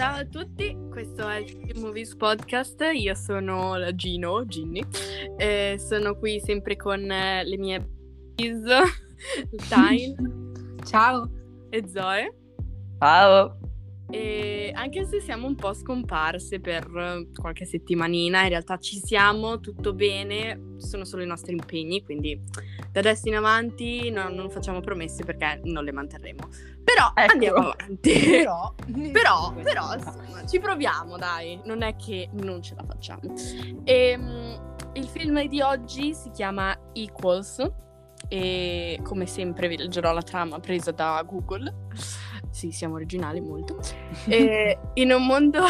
Ciao a tutti, questo è il Film Movies Podcast, io sono la Gino, Ginny, e sono qui sempre con eh, le mie Time Ciao. e Zoe. Ciao. E anche se siamo un po' scomparse per eh, qualche settimanina, in realtà ci siamo, tutto bene, sono solo i nostri impegni, quindi da adesso in avanti no- non facciamo promesse perché non le manterremo. Però Ecco. andiamo avanti. Però, Però, però, insomma, ci proviamo, dai, non è che non ce la facciamo. Ehm, il film di oggi si chiama Equals e come sempre vi leggerò la trama presa da Google. Sì, siamo originali molto. In, un mondo,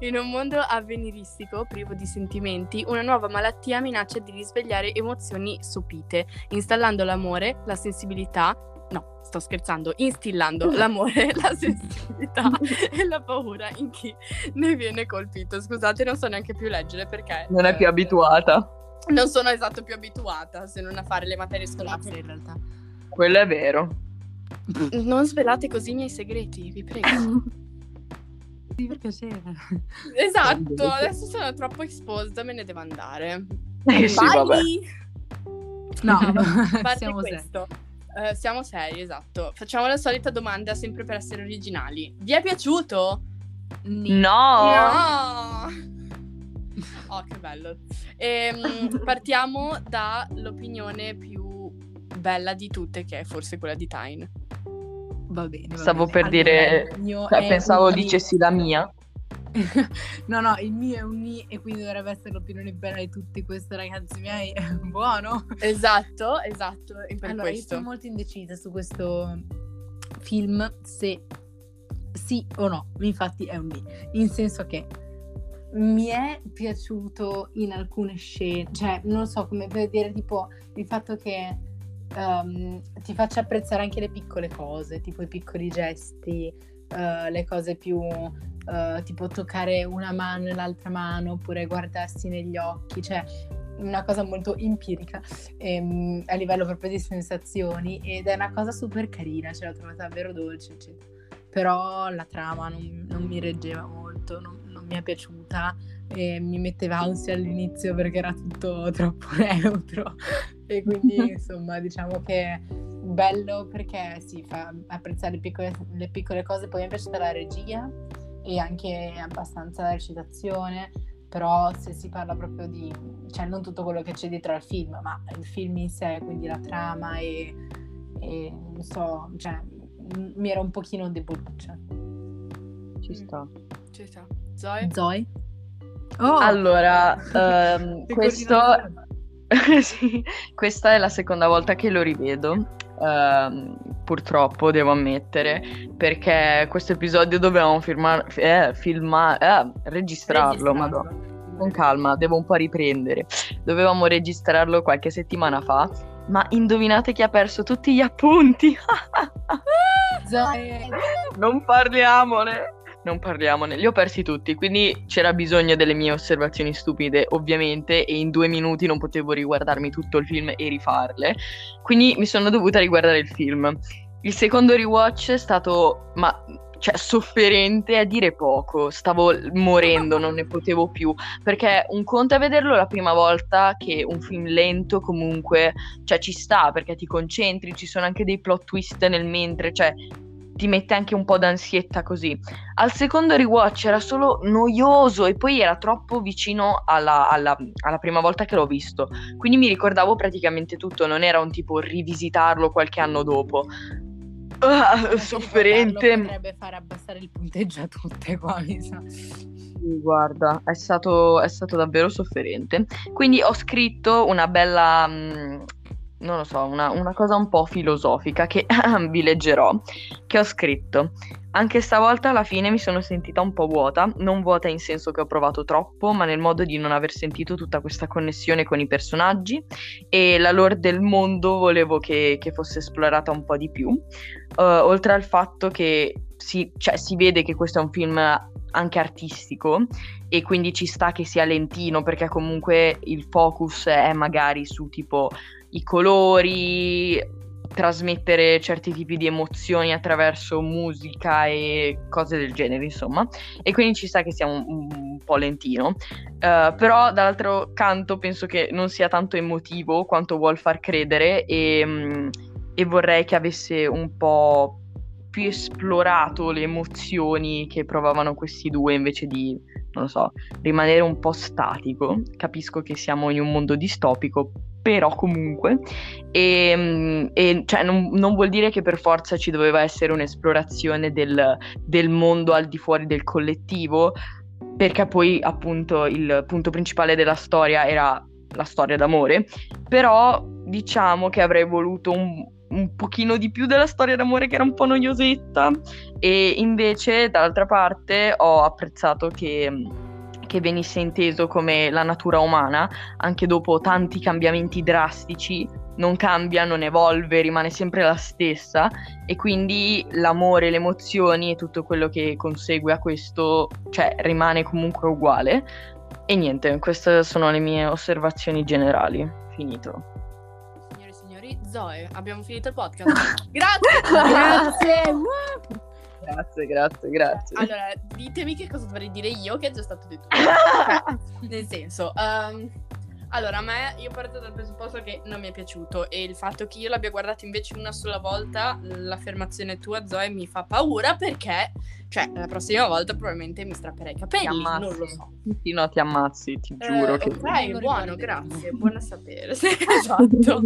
in un mondo avveniristico, privo di sentimenti, una nuova malattia minaccia di risvegliare emozioni sopite, installando l'amore, la sensibilità, no, sto scherzando, instillando l'amore, la sensibilità e la paura in chi ne viene colpito. Scusate, non so neanche più leggere perché... Non è più eh, abituata. Non sono esatto più abituata, se non a fare le materie scolastiche in realtà. Quello è vero. Non svelate così i miei segreti, vi prego. sì, per piacere. esatto, adesso sono troppo esposta, me ne devo andare. Eh sì, Bye! vabbè. No, A parte siamo seri. questo, eh, siamo seri, esatto. Facciamo la solita domanda sempre per essere originali. Vi è piaciuto? No. No! Oh, che bello. Ehm, partiamo dall'opinione più bella di tutte, che è forse quella di Tyne. Va bene. va Stavo bene. per dire- Cioè, pensavo un dicessi la mia. no, no, il mio è un ni e quindi dovrebbe essere l'opinione bella di tutti. Questo, ragazzi miei, è buono. Esatto, esatto, per allora, io questo. sono molto indecisa su questo film, se sì o no. Infatti è un ni. In senso che mi è piaciuto in alcune scene, cioè non so come per dire tipo il fatto che ehm, ti faccia apprezzare anche le piccole cose, tipo i piccoli gesti, eh, le cose più eh, tipo toccare una mano e l'altra mano oppure guardarsi negli occhi, cioè una cosa molto empirica ehm, a livello proprio di sensazioni ed è una cosa super carina, ce l'ho trovata davvero dolce, eccetera. Però la trama non, non mi reggeva molto, non mi è piaciuta e mi metteva ansia all'inizio perché era tutto troppo neutro e quindi insomma diciamo che è bello perché si fa apprezzare le piccole, le piccole cose, poi mi è piaciuta la regia e anche abbastanza la recitazione però se si parla proprio di, cioè non tutto quello che c'è dietro al film, ma il film in sé, quindi la trama e, e non so, cioè mi era un pochino deboluccia. Ci sta. Ci sta. Zoe? Zoe? Oh, Allora, che questo... sì, questa è la seconda volta che lo rivedo. ehm, purtroppo devo ammettere perché questo episodio dovevamo firmar- eh, filma- eh, registrarlo, madonna. con calma, devo un po' riprendere. Dovevamo registrarlo qualche settimana fa, ma indovinate chi ha perso tutti gli appunti? Zoe, non parliamone. Non parliamone, li ho persi tutti, quindi c'era bisogno delle mie osservazioni stupide, ovviamente, e in due minuti non potevo riguardarmi tutto il film e rifarle, quindi mi sono dovuta riguardare il film. Il secondo rewatch è stato, ma, cioè, sofferente a dire poco, stavo morendo, non ne potevo più, perché un conto è vederlo la prima volta che un film lento comunque, cioè, ci sta, perché ti concentri, ci sono anche dei plot twist nel mentre, cioè ti mette anche un po' d'ansietta così. Al secondo rewatch era solo noioso e poi era troppo vicino alla, alla- alla prima volta che l'ho visto. Quindi mi ricordavo praticamente tutto, non era un tipo rivisitarlo qualche anno dopo. Ah, sofferente. Potrebbe fare abbassare il punteggio a tutte qua, mi sa. Guarda, è stato, è stato davvero sofferente. Quindi ho scritto una bella, mm, non lo so, una, una cosa un po' filosofica che vi leggerò, che ho scritto. Anche stavolta alla fine mi sono sentita un po' vuota, non vuota in senso che ho provato troppo, ma nel modo di non aver sentito tutta questa connessione con i personaggi e la lore del mondo volevo che, che fosse esplorata un po' di più. Eh, oltre al fatto che si, cioè, si vede che questo è un film anche artistico e quindi ci sta che sia lentino perché comunque il focus è magari su tipo i colori, trasmettere certi tipi di emozioni attraverso musica e cose del genere, insomma. E quindi ci sta che sia un, un po' lentino. Uh, però dall'altro canto penso che non sia tanto emotivo quanto vuol far credere e, um, e vorrei che avesse un po' più esplorato le emozioni che provavano questi due invece di, non lo so, rimanere un po' statico. Capisco che siamo in un mondo distopico, però comunque, e, ehm, e cioè, non, non, vuol dire che per forza ci doveva essere un'esplorazione del, del mondo al di fuori del collettivo, perché poi appunto il punto principale della storia era la storia d'amore, però diciamo che avrei voluto un, un pochino di più della storia d'amore che era un po' noiosetta e invece dall'altra parte ho apprezzato che che venisse inteso come la natura umana, anche dopo tanti cambiamenti drastici, non cambia, non evolve, rimane sempre la stessa e quindi l'amore, le emozioni e tutto quello che consegue a questo, cioè rimane comunque uguale. E niente, queste sono le mie osservazioni generali. Finito. Signore e signori, Zoe, abbiamo finito il podcast. Grazie! Grazie! Grazie, grazie, grazie. Allora, ditemi che cosa dovrei dire io, che è già stato detto. nel senso, um, allora, a me, io parto dal presupposto che non mi è piaciuto e il fatto che io l'abbia guardato invece una sola volta, l'affermazione tua, Zoe, mi fa paura perché, cioè, la prossima volta probabilmente mi strapperei i capelli, non lo so. Sì, no, ti ammazzi, ti giuro. Eh, che... Ok, buono, grazie, buono a sapere. esatto.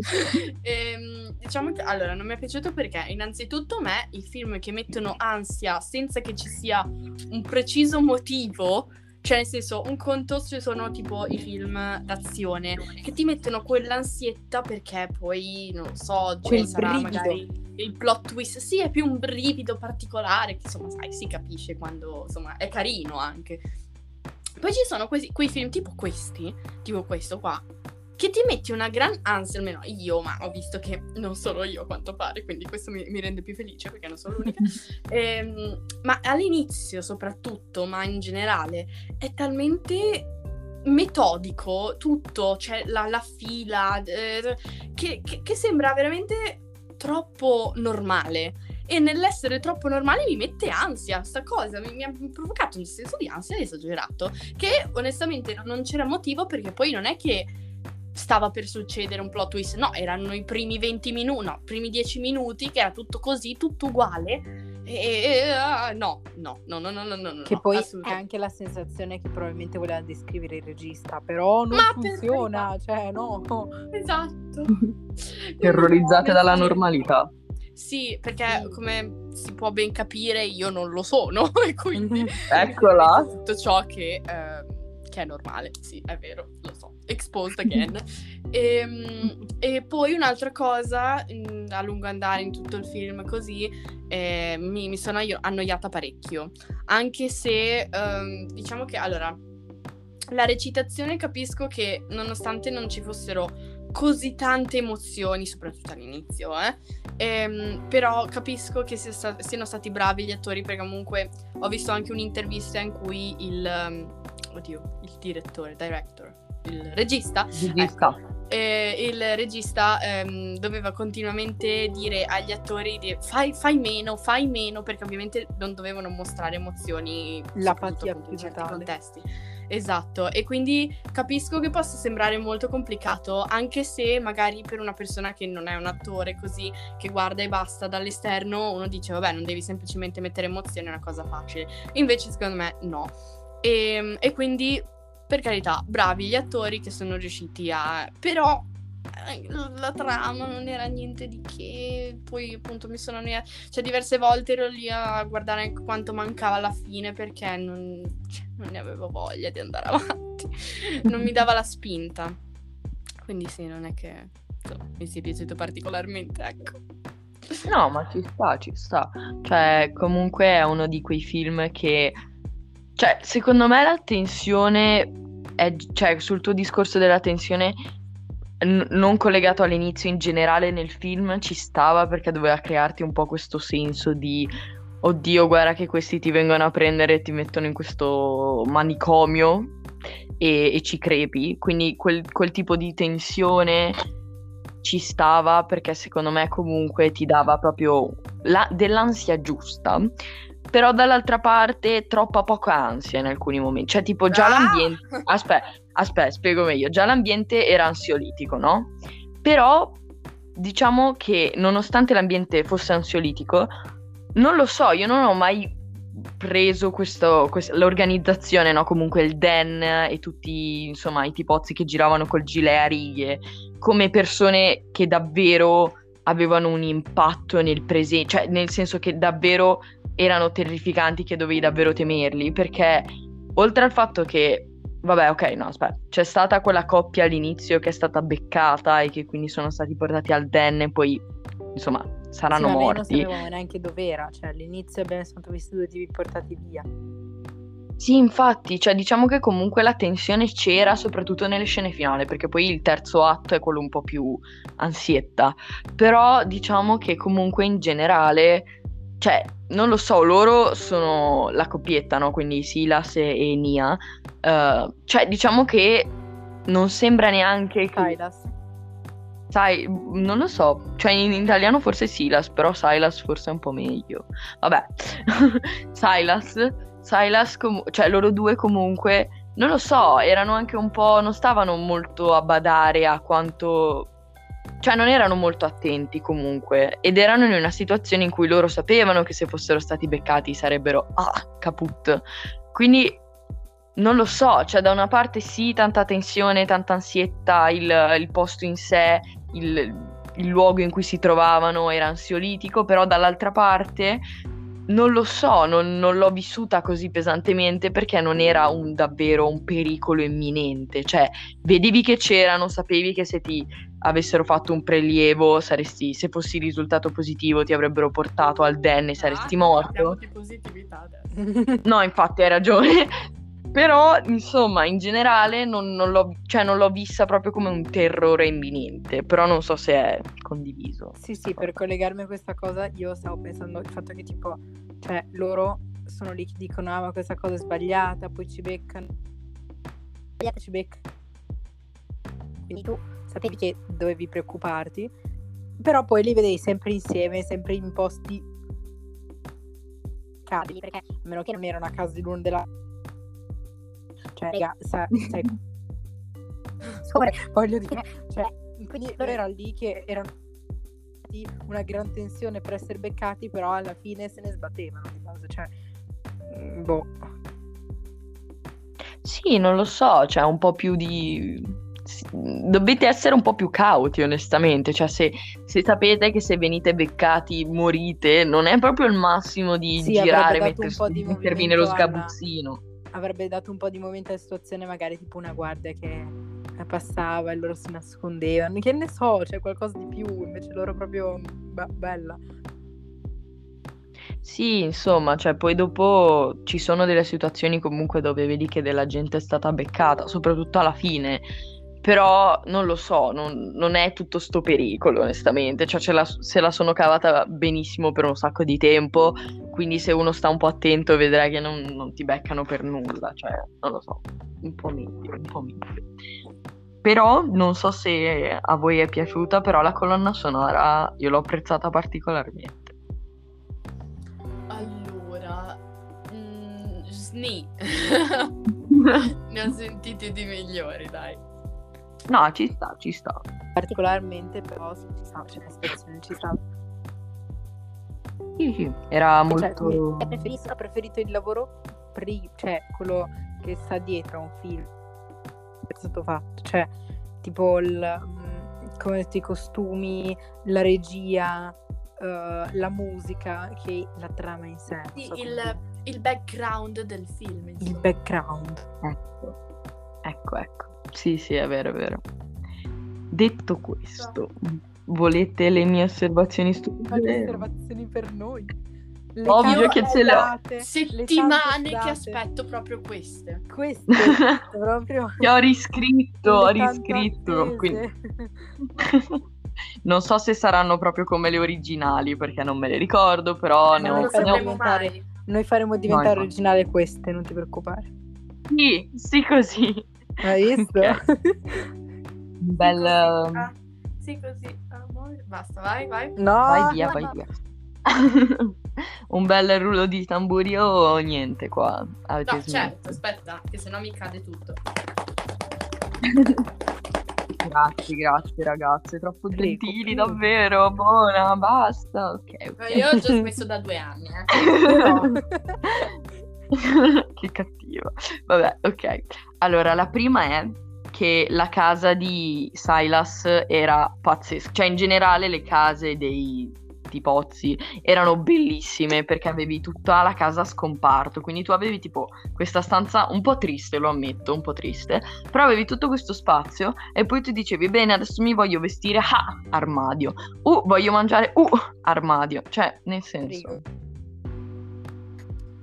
ehm, diciamo che, allora, non mi è piaciuto perché, innanzitutto, a me, i film che mettono ansia senza che ci sia un preciso motivo cioè, nel senso, un conto sono tipo i film d'azione che ti mettono quell'ansietta perché poi, non lo so, Quel sarà brivido. magari il plot twist. Sì, è più un brivido particolare che, insomma, sai, si capisce quando, insomma, è carino anche. Poi ci sono questi, quei film tipo questi, tipo questo qua, che ti metti una gran ansia, almeno io, ma ho visto che non solo io a quanto pare, quindi questo mi, mi rende più felice perché non sono l'unica. ehm, ma all'inizio soprattutto, ma in generale, è talmente metodico tutto, cioè la, la fila, eh, che, che, che sembra veramente troppo normale. E nell'essere troppo normale mi mette ansia, sta cosa mi, mi, ha provocato un senso di ansia esagerato, che onestamente non c'era motivo perché poi non è che stava per succedere un plot twist. No, erano i primi 20 minuti, no, i primi 10 minuti che era tutto così, tutto uguale. E uh, no, no, no, no, no, no, no. Che no, poi è anche la sensazione che probabilmente voleva descrivere il regista, però non Ma funziona, cioè no. Esatto. Terrorizzate dalla normalità. Sì, perché come si può ben capire io non lo sono e quindi eccola tutto ciò che, eh, che è normale, sì, è vero, lo so exposed again. e, ehm, e, poi un'altra cosa, in, a lungo andare in tutto il film così, eh, mi, mi, sono annoiata parecchio. Anche se, um, diciamo che, allora, la recitazione capisco che nonostante non ci fossero così tante emozioni, soprattutto all'inizio, eh, ehm, però capisco che sia sta- siano stati bravi gli attori perché comunque ho visto anche un'intervista in cui il... Oddio, il direttore, director, il regista, regista. Eh, il regista ehm, doveva continuamente dire agli attori di fai, fai, meno, fai meno, perché ovviamente non dovevano mostrare emozioni l'apatia più in certi contesti. Esatto, e quindi capisco che possa sembrare molto complicato, anche se magari per una persona che non è un attore così, che guarda e basta dall'esterno, uno dice vabbè non devi semplicemente mettere emozioni, è una cosa facile. Invece secondo me no. E, ehm, e quindi per carità, bravi gli attori che sono riusciti a... però eh, la trama non era niente di che, poi appunto mi sono... Cioè diverse volte ero lì a guardare quanto mancava alla fine perché non, cioè, non ne avevo voglia di andare avanti, non mi dava la spinta. Quindi sì, non è che insomma, mi sia piaciuto particolarmente, ecco. No, ma ci sta, ci sta. Cioè, comunque è uno di quei film che cioè, secondo me la tensione è, cioè, sul tuo discorso della tensione n- non collegato all'inizio in generale nel film ci stava perché doveva crearti un po' questo senso di oddio, guarda che questi ti vengono a prendere e ti mettono in questo manicomio e, e ci crepi. Quindi quel, quel tipo di tensione ci stava perché secondo me comunque ti dava proprio la- dell'ansia giusta. Però dall'altra parte troppa poca ansia in alcuni momenti. Cioè, tipo, già Ah! l'ambiente. Aspetta, aspetta, spiego meglio. Già l'ambiente era ansiolitico, no? Però diciamo che nonostante l'ambiente fosse ansiolitico, non lo so, io non ho mai preso questo, quest- l'organizzazione, no? Comunque il Den e tutti, insomma, i tipozzi che giravano col gilet a righe, come persone che davvero avevano un impatto nel presente, cioè nel senso che davvero erano terrificanti, che dovevi davvero temerli, perché oltre al fatto che Vabbè, ok, no, aspetta. C'è stata quella coppia all'inizio che è stata beccata e che quindi sono stati portati al Den e poi, insomma, saranno sì, ma noi non morti. sapevamo neanche dov'era, cioè all'inizio abbiamo soltanto visto due tipi portati via. Sì, infatti, cioè diciamo che comunque la tensione c'era soprattutto nelle scene finali, perché poi il terzo atto è quello un po' più ansietta. Però diciamo che comunque in generale, cioè, non lo so, loro sono la coppietta, no? Quindi Silas e, e Nia. Eh, cioè, diciamo che non sembra neanche che... Silas. Sai, non lo so, cioè in italiano forse Silas, però Silas forse è un po' meglio. Vabbè, Silas, Silas, com- cioè loro due comunque, non lo so, erano anche un po', non stavano molto a badare a quanto, cioè non erano molto attenti comunque, ed erano in una situazione in cui loro sapevano che se fossero stati beccati sarebbero, ah, caput. Quindi non lo so, cioè da una parte sì, tanta tensione, tanta ansietta, il, il posto in sé, il, il luogo in cui si trovavano era ansiolitico, però dall'altra parte non lo so, non, non l'ho vissuta così pesantemente perché non era un, davvero un pericolo imminente, cioè vedevi che c'erano, sapevi che se ti avessero fatto un prelievo saresti, se fossi risultato positivo ti avrebbero portato al den e saresti Ah, morto. positività adesso. No, infatti hai ragione. Però, insomma, in generale non, non l'ho, cioè, non l'ho vista proprio come un terrore imminente. Però non so se è condiviso. Sì, sì, per collegarmi a questa cosa, io stavo pensando il fatto che tipo, cioè, loro sono lì che dicono, ah, ma questa cosa è sbagliata, poi ci beccano. Ci beccano. Quindi tu sapevi che dovevi preoccuparti, però poi li vedevi sempre insieme, sempre in posti cabili, perché a meno che non erano a casa di l'uno della... Cioè, raga, sa- sai... Scusa, voglio dire, cioè, quindi loro erano lì che erano una gran tensione per essere beccati, però alla fine se ne sbattevano di base, cioè mm, boh. Sì, non lo so, cioè un po' più di... Dovete essere un po' più cauti, onestamente. Cioè, se, se sapete che se venite beccati morite, non è proprio il massimo di Sì, girare, nello movimento alla- sgabuzzino. Avrebbe dato un po' di momento alla situazione, magari tipo una guardia che passava e loro si nascondevano, che ne so, c'è qualcosa di più, invece loro proprio be- bella. Sì, insomma, cioè poi dopo ci sono delle situazioni comunque dove vedi che della gente è stata beccata, soprattutto alla fine, però non lo so, non, non è tutto sto pericolo, onestamente, cioè ce la- se la sono cavata benissimo per un sacco di tempo, quindi se uno sta un po' attento vedrai che non, non ti beccano per nulla, cioè non lo so, un po' meglio, un po' meglio. Però non so se a voi è piaciuta, però la colonna sonora io l'ho apprezzata particolarmente. Allora, mm, sni. ne ho sentiti di migliori, dai. No, ci sta, ci sta. Particolarmente però sì, ci sta, c'è una situazione, ci sta. Sì, sì, era Cioè, molto... hai preferito, hai preferito il lavoro pri- cioè quello che sta dietro a un film è stato fatto, cioè tipo il, mm, come i costumi, la regia, eh, la musica, che la trama in sé. Sì, so il, il background del film. il insomma. background. Ecco, ecco, ecco. Sì, sì, è vero, è vero. Detto questo, volete le mie osservazioni Fai le stupide? osservazioni per noi. Le Ovvio che ce le ho. sudate, le Settimane che aspetto proprio queste. Queste proprio. Ti ho riscritto, ho riscritto. quindi- Non so se saranno proprio come le originali, perché non me le ricordo, però ne non ho... lo ne ho- mai. Noi faremo diventare infatti. originale queste, non ti preoccupare. Sì, sì, così. Hai visto? Ok. Un bel... Sì, così. Ah, Sì, così. Amore. Basta, vai, vai. No, Vai via, no, vai no. via. Un bel rullo di tamburi o niente qua. Avete No, smesso? certo, aspetta, che sennò mi cade tutto. Grazie, grazie ragazze, troppo gentili, prego. davvero. Buona, basta. Ok, ok. Ma Io ho già smesso da due anni, eh. Però- che cattivo. Vabbè, ok. Allora, la prima è che la casa di Silas era pazzesca. Cioè, in generale, le case dei tipozzi erano bellissime perché avevi tutta la casa a scomparto. Quindi tu avevi tipo questa stanza un po' triste, lo ammetto, un po' triste. Però avevi tutto questo spazio e poi tu dicevi, bene, adesso mi voglio vestire, ah, armadio. Uh, voglio mangiare, uh, armadio. Cioè, nel senso... Frigo.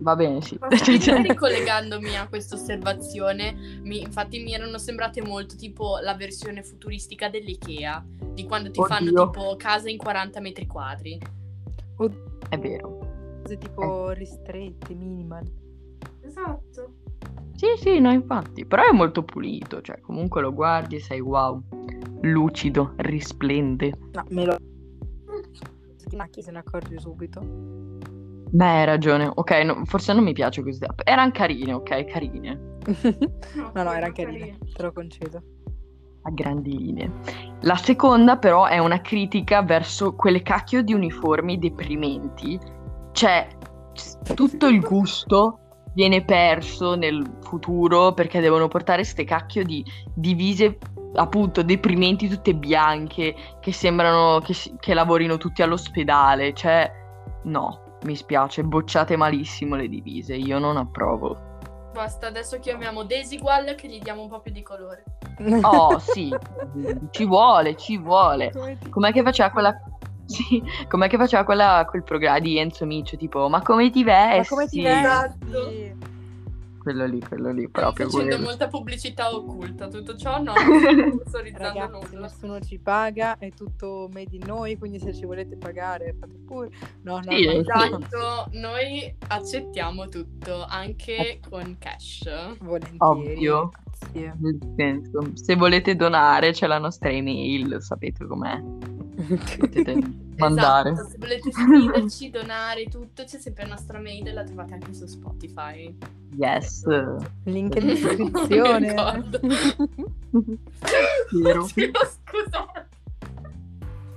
Va bene, sì. Ricollegandomi a questa osservazione, mi- infatti mi erano sembrate molto tipo la versione futuristica dell'IKEA, di quando ti fanno Oddio. tipo casa in 40 metri quadri. È vero. Cose tipo ristrette, minimal. Esatto. Sì, sì, no, infatti, però è molto pulito, cioè comunque lo guardi e sei wow, lucido, risplende. No, me lo... Se ti macchi se ne accorgi subito. Beh, hai ragione, ok, no, forse non mi piace queste app. Erano carine, ok, carine, no, no, era carina, te lo concedo. a grandi linee. La seconda però è una critica verso quelle cacchio di uniformi deprimenti. Cioè, tutto il gusto viene perso nel futuro perché devono portare ste cacchio di divise appunto deprimenti tutte bianche che sembrano che, che lavorino tutti all'ospedale. Cioè, no, mi spiace, bocciate malissimo le divise, io non approvo. Basta, adesso chiamiamo Desigual che gli diamo un po' più di colore. Oh, sì, ci vuole, ci vuole. Com'è che faceva quella. Sì, com'è che faceva quella, quel programma di Enzo Miccio, tipo, ma come ti vesti? Ma come ti Esatto. vesti? Quello lì, quello lì, proprio facendo quello. molta pubblicità occulta, tutto ciò no, non sto sponsorizzando Ragazzi, nulla. nessuno ci paga, è tutto made in noi, quindi se ci volete pagare fate pure. No, no, Sì, no, Esatto, noi accettiamo tutto, anche con cash. volentieri. Ovvio. Grazie. Nel senso, se volete donare c'è la nostra email, sapete com'è. Potete mandare. Esatto, se volete scriverci, donare tutto, c'è sempre la nostra mail e la trovate anche su Spotify. Yes. Link in descrizione. Sì, scusate,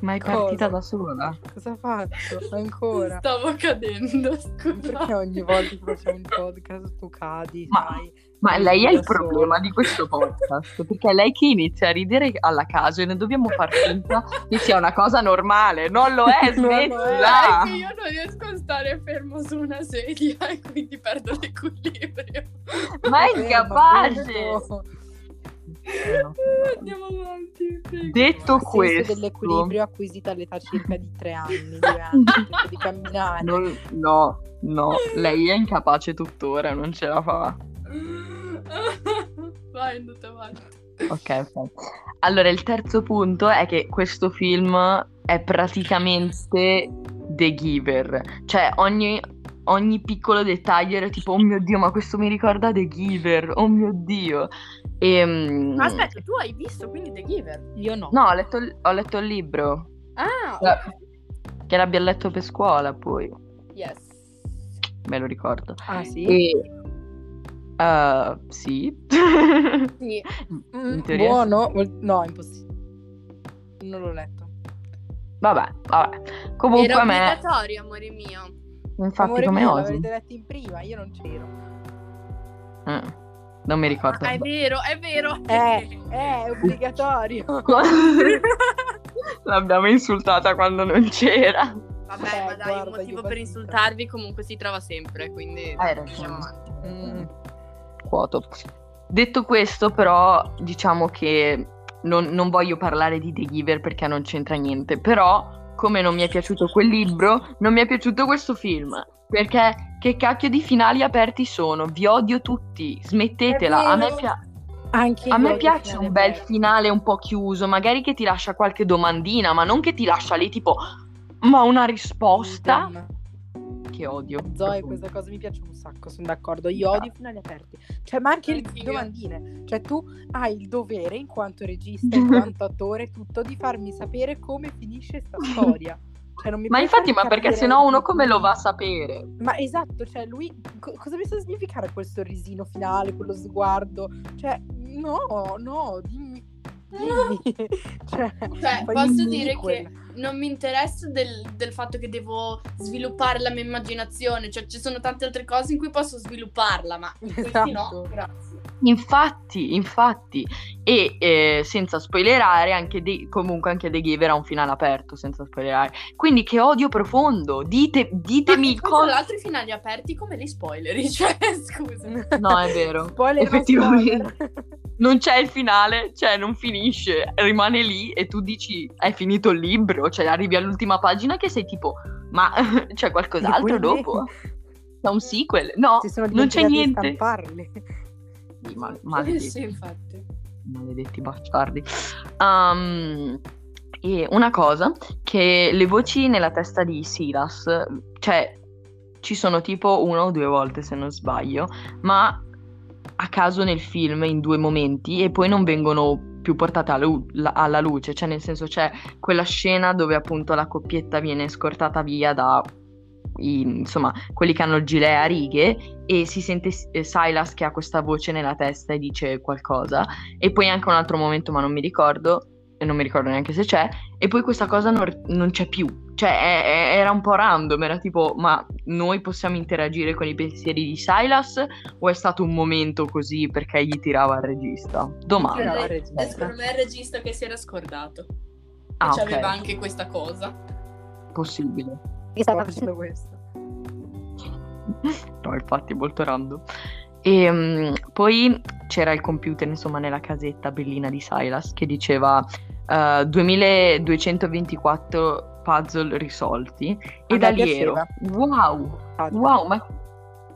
Ma è Cosa? partita da sola? Cosa faccio? Ancora? stavo cadendo, Perché scusate. ogni volta che facciamo un podcast tu cadi, Ma- sai? Ma lei è il problema di questo podcast, perché è lei che inizia a ridere alla caso e noi dobbiamo far finta che sia una cosa normale. Non lo è, smettila! È che io non riesco a stare fermo su una sedia e quindi perdo l'equilibrio. Ma è Eh, incapace! Andiamo avanti, prego. Detto il senso questo, dell'equilibrio acquisito all'età circa di tre anni, due anni, di camminare. non- no, no, lei è incapace tuttora, non ce la fa. Vai, andate avanti. Ok, ok. Allora, il terzo punto è che questo film è praticamente The Giver. Cioè, ogni, ogni piccolo dettaglio era tipo, oh mio Dio, ma questo mi ricorda The Giver, oh mio Dio. E, Ma aspetta, tu hai visto quindi The Giver? Io no. No, ho letto, il- ho letto il libro, Ah, Eh, che l'abbia letto per scuola, poi yes. me lo ricordo. Ah sì? E... eh, sì. Sì. Mm, in teoria buono? No, impossibile. Non l'ho letto. Vabbè, vabbè. Comunque Era a me, obbligatorio, amore mio. infatti Amore come mio, osi. l'avrete letto in prima, io non c'ero. Eh, non mi ricordo. Ah, è vero, è vero. Eh, è obbligatorio. L'abbiamo insultata quando non c'era. Vabbè, Eh, ma dai, guarda, un motivo per insultarvi comunque si trova sempre, quindi Hai ragione. avanti. Mm. Quoto. Detto questo, però, diciamo che non, non voglio parlare di The Giver perché non c'entra niente. Però, come non mi è piaciuto quel libro, non mi è piaciuto questo film. Perché che cacchio di finali aperti sono? Vi odio tutti, smettetela. A me, pia- Anche a me piace un bel finale un po' chiuso, magari che ti lascia qualche domandina, ma non che ti lascia lì tipo, ma una risposta. Idem. Che odio. Zoe, profondo. questa cosa mi piace un sacco, sono d'accordo. Io odio i finali aperti. Cioè, ma anche le Anch'io. domandine. Cioè, tu hai il dovere, in quanto regista, in quanto attore, tutto, di farmi sapere come finisce sta storia. Cioè, non mi Ma infatti, ma perché sennò uno come lo va a sapere? Ma esatto, cioè lui co- cosa mi sta a significare quel sorrisino finale, quello sguardo? Cioè, no, no, dimmi. dimmi. cioè, Cioè, posso dire quella. che non mi interessa del, del fatto che devo sviluppare la mia immaginazione, cioè ci sono tante altre cose in cui posso svilupparla, ma in questi Esatto. no, grazie. Infatti, infatti. E eh, senza spoilerare, anche The- comunque anche The Giver ha un finale aperto, senza spoilerare. Quindi che odio profondo. Dite, ditemi cosa... tra l'altro i finali aperti come li spoileri? Cioè, scusa. No, è vero. Spoiler, Effettivamente. Non c'è il finale, cioè non finisce, rimane lì e tu dici è finito il libro, cioè arrivi all'ultima pagina che sei tipo, ma c'è qualcos'altro dopo? C'è un sequel? No, non c'è niente. stamparle. Sì, ma- Eh, maledetti. sì, infatti. Maledetti bastardi. Um, e una cosa, che le voci nella testa di Silas, cioè ci sono tipo una o due volte se non sbaglio, ma a caso nel film in due momenti e poi non vengono più portate alla, lu- la- alla luce, cioè nel senso c'è quella scena dove appunto la coppietta viene scortata via da i- insomma quelli che hanno il gilet a righe e si sente eh, Silas che ha questa voce nella testa e dice qualcosa. E poi anche un altro momento ma non mi ricordo non mi ricordo neanche se c'è e poi questa cosa non, non c'è più cioè è- è- era un po' random era tipo ma noi possiamo interagire con i pensieri di Silas o è stato un momento così perché gli tirava il regista domanda Eh, regista. secondo me è il regista che si era scordato. ah e c'aveva ok anche questa cosa. possibile Che stava facendo questo? No, infatti, molto random. E mm, poi c'era il computer, insomma, nella casetta bellina di Silas che diceva eh, 2224 puzzle risolti. E A da lì ero, wow, Ah, wow, ma...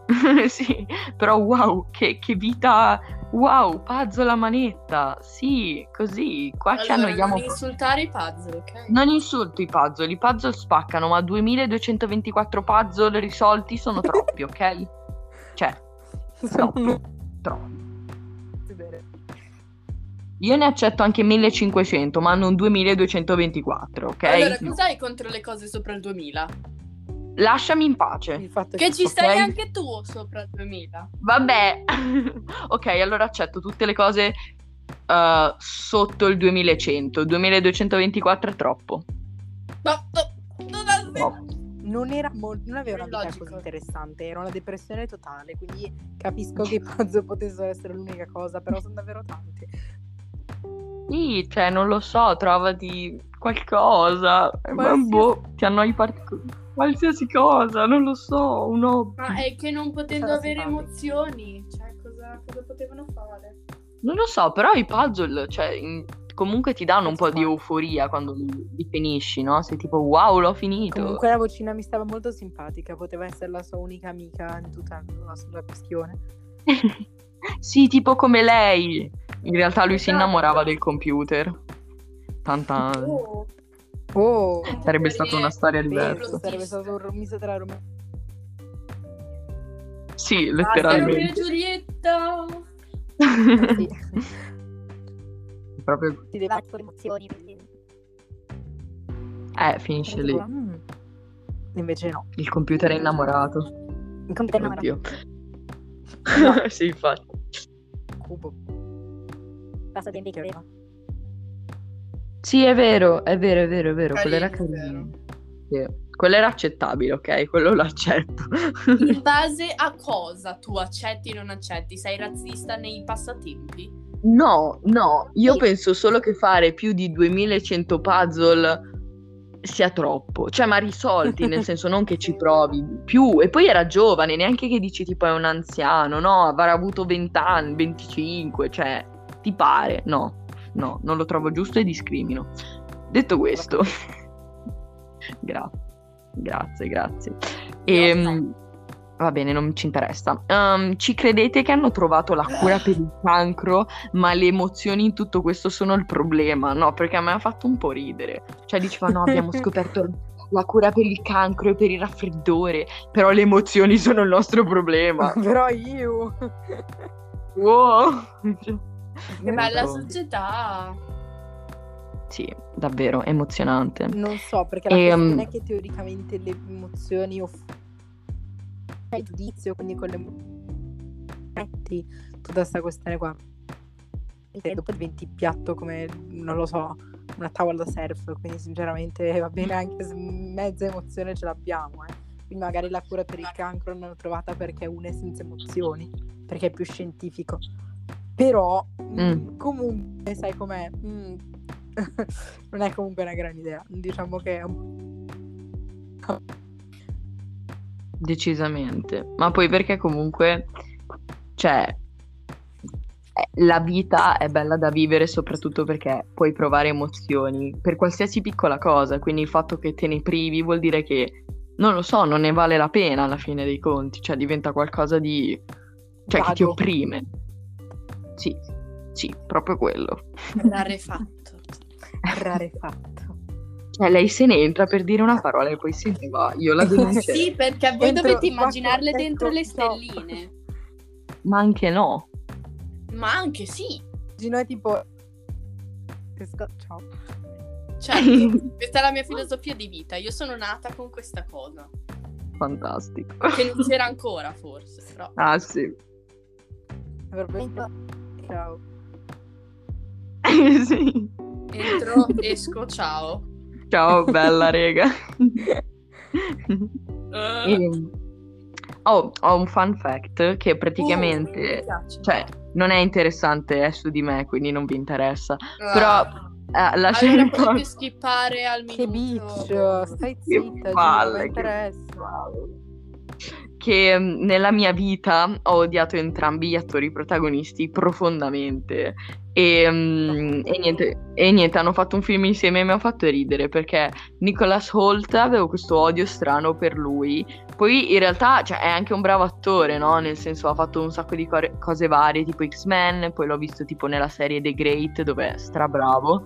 sì, però wow, che, che vita... Wow, puzzle a manetta. Sì, così. Qua ci Allora, annoiamo. non insultare i puzzle, ok? Non insulto i puzzle, i puzzle spaccano, ma 2224 puzzle risolti sono troppi, ok? Troppi. vere. Io ne accetto anche 1500, ma non 2224, ok? Allora, No. cos'hai contro le cose sopra il 2000? Lasciami in pace. Fatto Che ci Ok. stai anche tu sopra il 2000. Vabbè. ok, allora accetto tutte le cose eh, sotto il 2100. 2224 è troppo. Ma, ma- non ha Troppo. Non, era mol- non aveva una vita così interessante, era una depressione totale, quindi capisco che i puzzle potessero essere l'unica cosa, però sono davvero tanti. Sì, cioè, non lo so, trovati qualcosa. Eh, Ma Qualsiasi- boh, ti annoi part- qualsiasi cosa, non lo so, un hobby. Ma è che non potendo Sarà avere simpatico. emozioni, cioè cosa, cosa potevano fare? Non lo so, però i puzzle, cioè, in- comunque ti danno un po' di Sì. euforia quando li, li finisci, no? Sei tipo, wow, l'ho finito. Comunque la vocina mi stava molto simpatica, poteva essere la sua unica amica in tutta la, sulla questione. sì, tipo come lei. In realtà lui si Esatto. innamorava del computer. Tanta... Oh, Oh, Sarebbe stata una storia diversa. sarebbe stato un misto tra Romeo Sì, Romeo e letteralmente. Giulietta! sì. Proprio... Si deve emozioni. Eh, finisce lì. Mm. Invece no. Il computer è innamorato. Il computer non Oddio. No. sì, infatti. Cubo. passa tempi che aveva. Sì, è vero, è vero, è vero, è vero. Quello era Carino, carino. Sì. Quello era accettabile, ok? Quello lo accetto. In base a cosa tu accetti o non accetti? Sei razzista nei passatempi? No, no, io Sì. penso solo che fare più di 2100 puzzle sia troppo, cioè ma risolti, nel senso non che ci provi più, e poi era giovane, neanche che dici tipo è un anziano, no, avrà avuto 20 anni, 25, cioè ti pare, no, no, non lo trovo giusto e discrimino. Detto questo, grazie, grazie, grazie. Ehm, va bene, non ci interessa. Ehm, ci credete che hanno trovato la cura per il cancro, ma le emozioni in tutto questo sono il problema? No, perché a me ha fatto un po' ridere. Cioè diceva no, abbiamo scoperto la cura per il cancro e per il raffreddore, però le emozioni sono il nostro problema. Però io... Wow. Che bella società. Sì, davvero emozionante. Non so, perché la Ehm. questione è che teoricamente le emozioni off- il giudizio, quindi con le metti tutta questa questione qua. E dopo diventi piatto come, non lo so, una tavola da surf, quindi sinceramente va bene anche se mezza emozione ce l'abbiamo, eh. Quindi magari la cura per il cancro l'hanno trovata perché una è senza emozioni, perché è più scientifico. Però, mm, Mm. comunque, sai com'è? Mm, non è comunque una gran idea. Diciamo che è un Decisamente. Ma poi perché comunque, cioè, eh, la vita è bella da vivere soprattutto perché puoi provare emozioni per qualsiasi piccola cosa, quindi il fatto che te ne privi vuol dire che, non lo so, non ne vale la pena alla fine dei conti, cioè diventa qualcosa di... cioè che ti vago. opprime. Sì, sì, proprio quello. Rarefatto. Rarefatto. Cioè lei se ne entra per dire una parola e poi se ne va, io la denuncio. Sì, perché voi Entro- dovete immaginarle quattro- dentro le stelline. Ma anche no. Ma anche sì. Gino è tipo... Ciao. Certo, questa è la mia filosofia di vita. Io sono nata con questa cosa. Fantastico. Che non c'era ancora, forse. Però. Ah sì. Ciao. sì. Entro, esco, ciao. Ciao, bella rega. E- Oh, ho un fun fact che uh, praticamente, piace. cioè, non è interessante, è su di me, quindi non vi interessa. Ah. Però eh, lascia allora potete skippare al Che minuto. bitch, stai Che zitta, Gino, non mi palle, che interessa. Che mm, nella mia vita ho odiato entrambi gli attori protagonisti profondamente. E, mm, e niente, e niente, hanno fatto un film insieme e mi ha fatto ridere perché Nicholas Holt avevo questo odio strano per lui. Poi in realtà cioè, è anche un bravo attore no? nel senso ha fatto un sacco di core- cose varie tipo X-Men poi l'ho visto tipo nella serie The Great dove è strabravo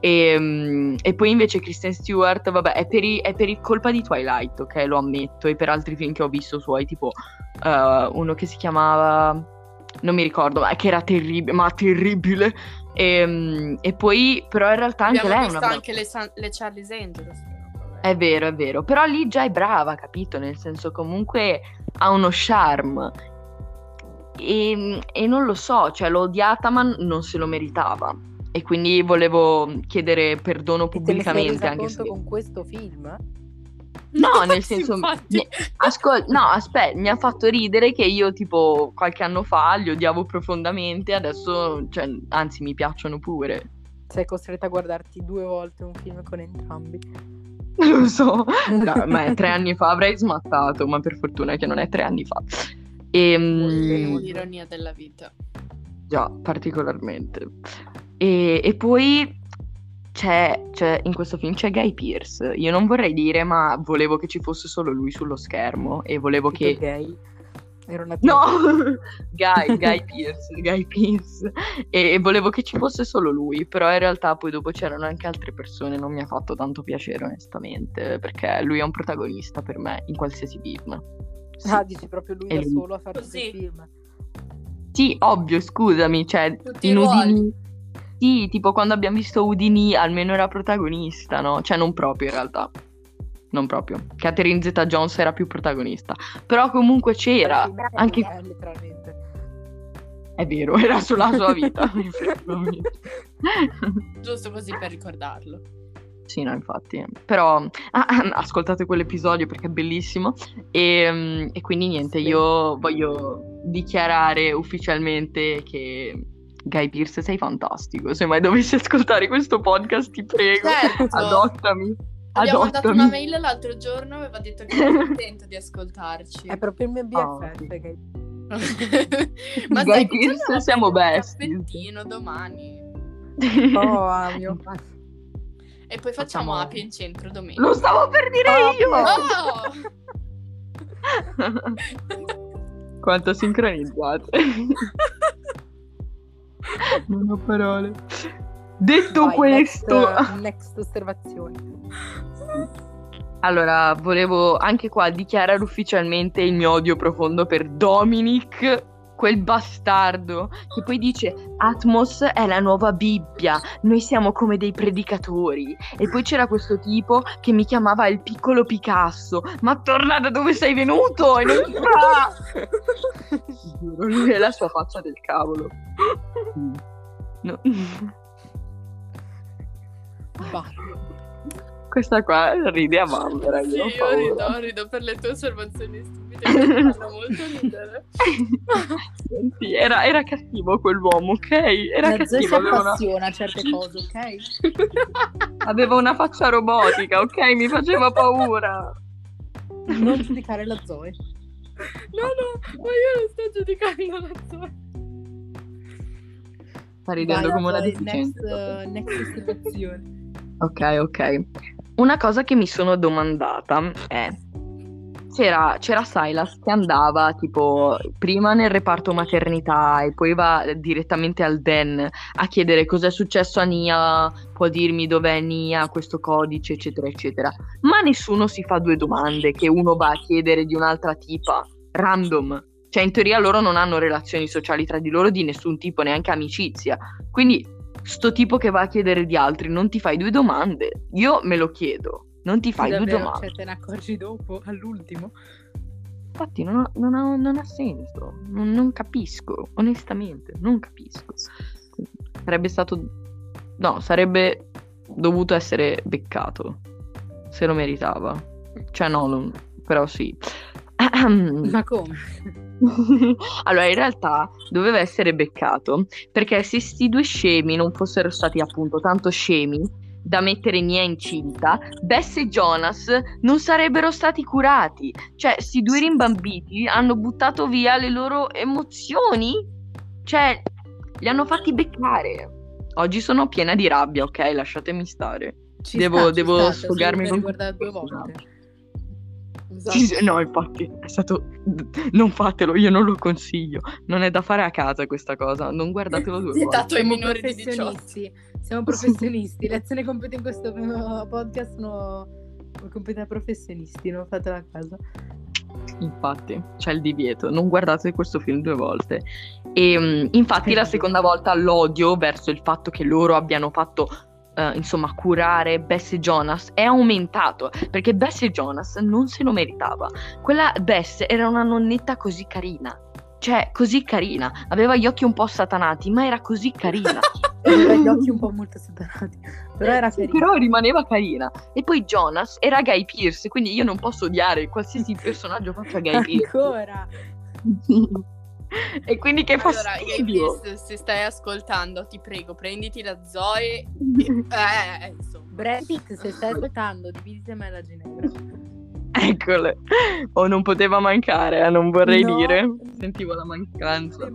e, mm, e poi invece Kristen Stewart, vabbè, è per, i- è per il colpa di Twilight, ok, lo ammetto, e per altri film che ho visto suoi, tipo eh, uno che si chiamava, non mi ricordo, ma che era terribile, ma terribile. E, mm, e poi, però in realtà anche Abbiamo lei è una visto anche le, San- le Charlie's Angels. È vero, è vero, però lì già è brava, capito? Nel senso comunque ha uno charme. E, e non lo so, cioè l'ho odiata ma non se lo meritava. E quindi volevo chiedere perdono E te pubblicamente resa anche se... con questo film? No, nel senso, infatti. mi- ascol- no, aspetta, mi ha fatto ridere che io tipo qualche anno fa li odiavo profondamente, adesso, cioè, anzi, mi piacciono pure. Sei costretta a guardarti due volte un film con entrambi. Lo so, No, ma tre anni fa avrei smattato, ma per fortuna che non è tre anni fa. E, mm, L'ironia della vita. già, particolarmente. E, e poi c'è, c'è- in questo film c'è Guy Pearce. Io non vorrei dire, ma volevo che ci fosse solo lui sullo schermo e volevo Tipo che... gay. Era una No, Guy, Guy Pearce, Guy Pearce. E, e volevo che ci fosse solo lui, però in realtà poi dopo c'erano anche altre persone, non mi ha fatto tanto piacere onestamente, perché lui è un protagonista per me in qualsiasi film. Sì, Ah, dici proprio lui E da lui. solo a fare Così. il film. Sì, ovvio, scusami, cioè Tutti i in ruoli. Udini... Sì, tipo quando abbiamo visto Udini almeno era protagonista, no? Cioè non proprio in realtà. Non proprio. Catherine Zeta-Jones era più protagonista. Però comunque c'era. Era anche- eh, letteralmente. È vero, era sulla sua vita. Giusto così per ricordarlo. Sì, no, infatti. Però ah, ah, ascoltate quell'episodio perché è bellissimo. E, mm, e quindi niente, Sì. io voglio dichiarare ufficialmente che Guy Pearce sei fantastico. Se mai dovessi ascoltare questo podcast, ti prego, Certo. adottami. Abbiamo mandato una mail l'altro giorno, aveva detto che era contento di ascoltarci. È proprio il mio Oh, BFF. sì. gay. Ma Guy Pearce facciamo siamo un bestie. caffettino domani. Oh, amio. E poi facciamo Facciamo- api in centro domenica. Lo stavo per dire Oh, io! Oh! Quanto sincronizzate. non ho parole. Detto Vai, questo, Next, next osservazione. Allora, volevo anche qua dichiarare ufficialmente il mio odio profondo per Dominic, quel bastardo, che poi dice Atmos è la nuova Bibbia, noi siamo come dei predicatori. E poi c'era questo tipo che mi chiamava il piccolo Picasso, ma torna da dove sei venuto e non ti fa! Giuro, lui è la sua faccia del cavolo. No. Bah. Questa qua ride a bambera, Sì, io paura. rido, rido per le tue osservazioni stupide che mi fanno molto ridere. Senti, era, era cattivo quell'uomo, ok? Era La Zoe si cattivo, aveva una, appassiona a certe cose, ok? aveva una faccia robotica, ok? Mi faceva paura. Non giudicare la Zoe. No, no, ma io non sto giudicando la tua. Sta ridendo Vai, come una Zoe, deficiente. Next, uh, next. Ok, ok. Una cosa che mi sono domandata è... C'era, c'era Silas che andava tipo prima nel reparto maternità e poi va direttamente al Den a chiedere cos'è successo a Nia, può dirmi dov'è Nia, questo codice, eccetera, eccetera. Ma nessuno si fa due domande che uno va a chiedere di un'altra tipa, random. Cioè, in teoria loro non hanno relazioni sociali tra di loro di nessun tipo, neanche amicizia. Quindi, sto tipo che va a chiedere di altri, non ti fai due domande? Io me lo chiedo. Non ti fai due Davvero, domande. Cioè, te ne accorgi dopo, all'ultimo? Infatti non ha, non ha- non ha senso, non, non capisco, onestamente, non capisco. Sarebbe stato... No, sarebbe dovuto essere beccato, se lo meritava. Cioè no, non- però sì. Ma come? allora, in realtà doveva essere beccato perché se sti due scemi non fossero stati appunto tanto scemi da mettere Nia incinta, Bess e Jonas non sarebbero stati curati. Cioè, sti due rimbambiti hanno buttato via le loro emozioni. Cioè, li hanno fatti beccare. Oggi sono piena di rabbia, ok? Lasciatemi stare. Ci Devo- sta, devo sta, sfogarmi con- guardare due volte. Esatto. Sì, sì, no, infatti, è stato... Non fatelo, io non lo consiglio. Non è da fare a casa questa cosa. Non guardatelo due volte. Vietato ai Siamo minori di 18. professionisti. Siamo professionisti. Lezione compete in questo podcast sono compete a professionisti, non fatela a casa. Infatti, c'è il divieto. Non guardate questo film due volte. E mm, infatti la seconda volta l'odio verso il fatto che loro abbiano fatto, eh, insomma, curare Bess e Jonas è aumentato. Perché Bess e Jonas non se lo meritava. Quella Bess era una nonnetta così carina. Cioè, così carina. Aveva gli occhi un po' satanati, ma era così carina. Aveva gli occhi un po' molto separati, però era Sì, carino. però rimaneva carina. E poi Jonas era Guy Pierce, quindi io non posso odiare qualsiasi personaggio faccia Guy Pierce. Ancora. e quindi che Allora, fastidio. Gay se stai ascoltando, ti prego, prenditi la Zoe. Eh, insomma. Brad Pitt, se stai ascoltando, dividiti me la Ginevra. Eccole. O non poteva mancare, eh, non vorrei No. dire. Sentivo la mancanza.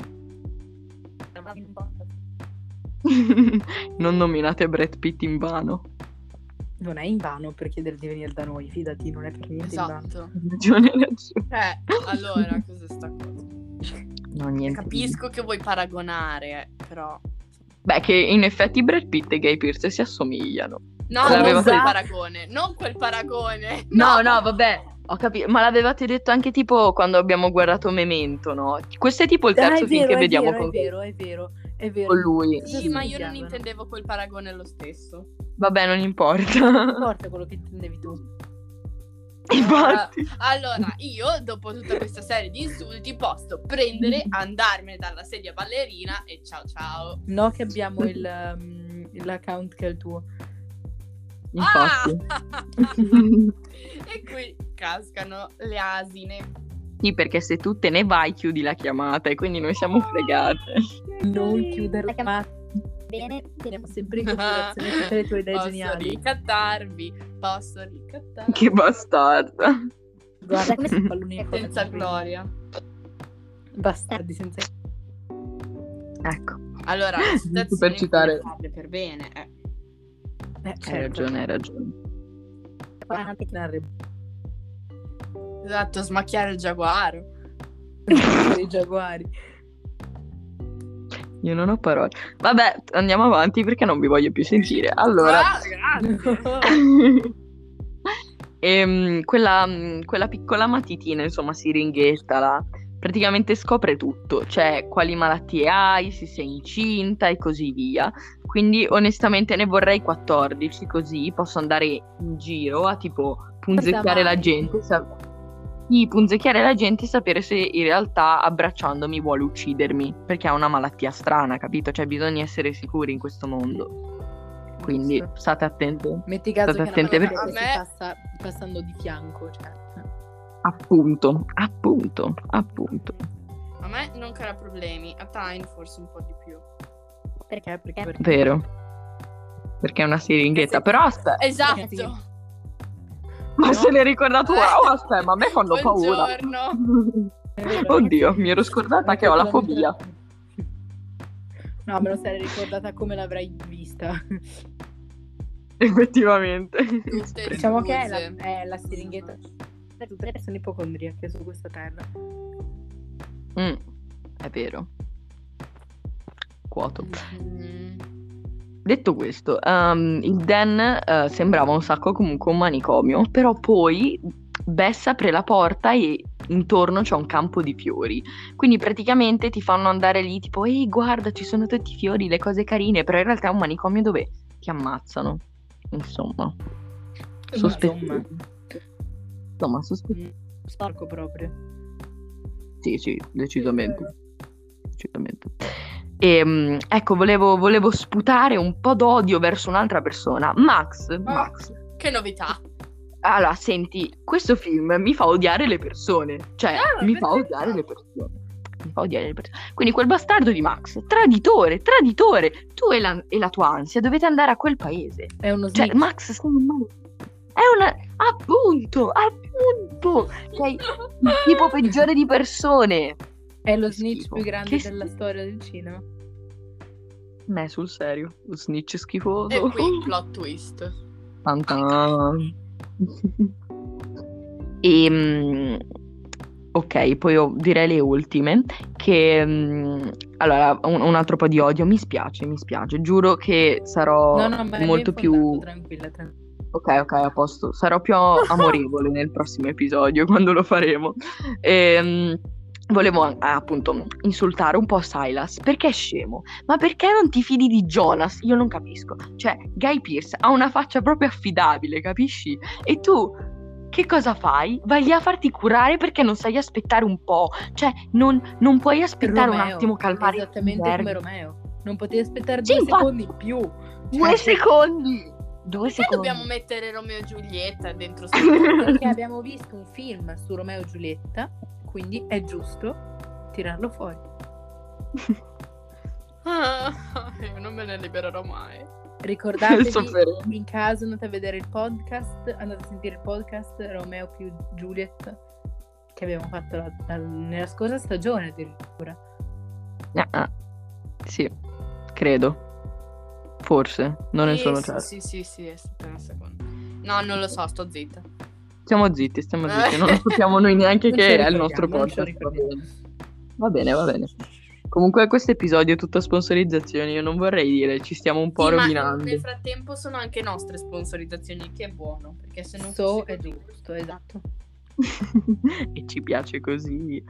non nominate Brad Pitt in vano. Non è in vano per chiedere di venire da noi, fidati, non è per niente in vano. Esatto. Ragione. Eh, allora, cos'è sta cosa? No, niente. Capisco che vuoi paragonare, però... Beh, che in effetti Brad Pitt e Guy Pierce si assomigliano. No, L'aveva non quel detto. paragone, non quel paragone. No, no, vabbè. Ho capito, ma l'avevate detto anche tipo quando abbiamo guardato Memento, no? Questo è tipo il Ah, terzo è film vero, che vediamo vero, con, è vero, è vero, è vero. con lui. Sì, ma io non intendevo quel paragone lo stesso. Vabbè, non Non importa. importa quello che intendevi tu. Infatti. Allora, io, dopo tutta questa serie di insulti, posso prendere, andarmene dalla sedia ballerina e ciao ciao. No che abbiamo il, um, l'account che è il tuo. Infatti. Ah! e qui cascano le asine. Sì, perché se tu te ne vai chiudi la chiamata e quindi noi siamo fregate. Non chiuderla, ma Bene, teniamo sempre in considerazione tutte le tue idee Posso geniali. ricattarvi, posso ricattarvi. Che bastarda. Guarda come si palloni in Senza gloria. Bastardi senza Ecco, Allora, Per citare- per bene. Eh. eh, hai certo. ragione, hai ragione. Esatto, smacchiare il giaguaro. i giaguari. Io non ho parole. Vabbè, andiamo avanti perché non vi voglio più sentire. Allora, Ah. E mm, quella, mm, quella piccola matitina, insomma, siringhetta là, praticamente scopre tutto, cioè quali malattie hai, se sei incinta e così via. Quindi onestamente ne vorrei 14, così posso andare in giro a tipo punzecchiare la gente. sa- sì, punzecchiare la gente e sapere se in realtà abbracciandomi vuole uccidermi, perché ha una malattia strana, capito? Cioè bisogna essere sicuri in questo mondo. Quindi Giusto. state attenti. Metti caso State una perché- A si passa passando di fianco, cioè. Appunto, appunto, appunto. A me non crea problemi, a Tyne forse un po' di più. Perché? Perché? Vero. Perché è una siringhetta. Però aspetta, Esatto. Ma se l'hai ricordato ora? Oh, aspetta, ma a me fanno paura. Vero, Oddio, mi ero scordata che ho la fobia. No, me lo sarei ricordata come l'avrei vista. Effettivamente. Tutte Diciamo che è la, è la siringhetta per tutte le persone ipocondriache su questa terra. Mm, è vero. Quoto. Mm. Detto questo, ehm, il Den eh, sembrava un sacco comunque un manicomio, però poi Bess apre la porta e intorno c'è un campo di fiori. Quindi praticamente ti fanno andare lì tipo, ehi guarda ci sono tutti i fiori, le cose carine, però in realtà è un manicomio dove ti ammazzano. Insomma. Sospettoso. Insomma, sospettoso. Sporco proprio. Sì, sì, decisamente. Decisamente. E, ecco, volevo, volevo sputare un po' d'odio verso un'altra persona. Max, Max. Che novità. Allora, senti, questo film mi fa odiare le persone. Cioè, Ah, mi fa odiare le persone. Mi fa odiare le persone. Quindi quel bastardo di Max, traditore, traditore. Tu e la, e la tua ansia dovete andare a quel paese. È uno Cioè, snitch. Max, sei un male- È una... Appunto, appunto. Sei il tipo peggiore di persone. È lo snitch più grande Che della storia del cinema. Me, sul serio. Lo snitch schifoso. E qui plot twist. Tan tan. e, mm, ok, poi direi le ultime. Che mm, allora, un, un altro po' di odio. Mi spiace, mi spiace. Giuro che sarò no, no, ma molto più. tranquilla, tranquilla. Ok, ok, a posto. Sarò più amorevole nel prossimo episodio quando lo faremo. Ehm, volevo eh, appunto insultare un po' Silas perché è scemo. Ma perché non ti fidi di Jonas? Io non capisco. Cioè, Guy Pearce ha una faccia proprio affidabile, capisci? E tu che cosa fai? Vai lì a farti curare perché non sai aspettare un po'. Cioè, non, non puoi aspettare un Romeo, attimo, calmare Esattamente come Romeo. Non potevi aspettare Sì, due infatti. secondi in più. Due Cioè, secondi. Due Perché secondi. dobbiamo mettere Romeo e Giulietta dentro Perché abbiamo visto un film su Romeo e Giulietta, quindi è giusto tirarlo fuori. Ah, io non me ne libererò mai. Ricordatevi, in caso andate a vedere il podcast, andate a sentire il podcast Romeo più Juliet che abbiamo fatto la- la- nella scorsa stagione addirittura. Ah, ah. Sì, credo. Forse, non ne Sì, sono sì, certo. Sì, sì, sì, aspetta un secondo. No, non lo so, sto zitta. Stiamo zitti, stiamo zitti. Non lo sappiamo noi neanche Non che è il nostro podcast. Va bene. va bene, va bene. Comunque questo episodio è tutto sponsorizzazioni, io non vorrei dire, ci stiamo un po' Sì, ma rovinando. nel frattempo sono anche nostre sponsorizzazioni, che è buono, perché se non So è giusto, esatto. e ci piace così.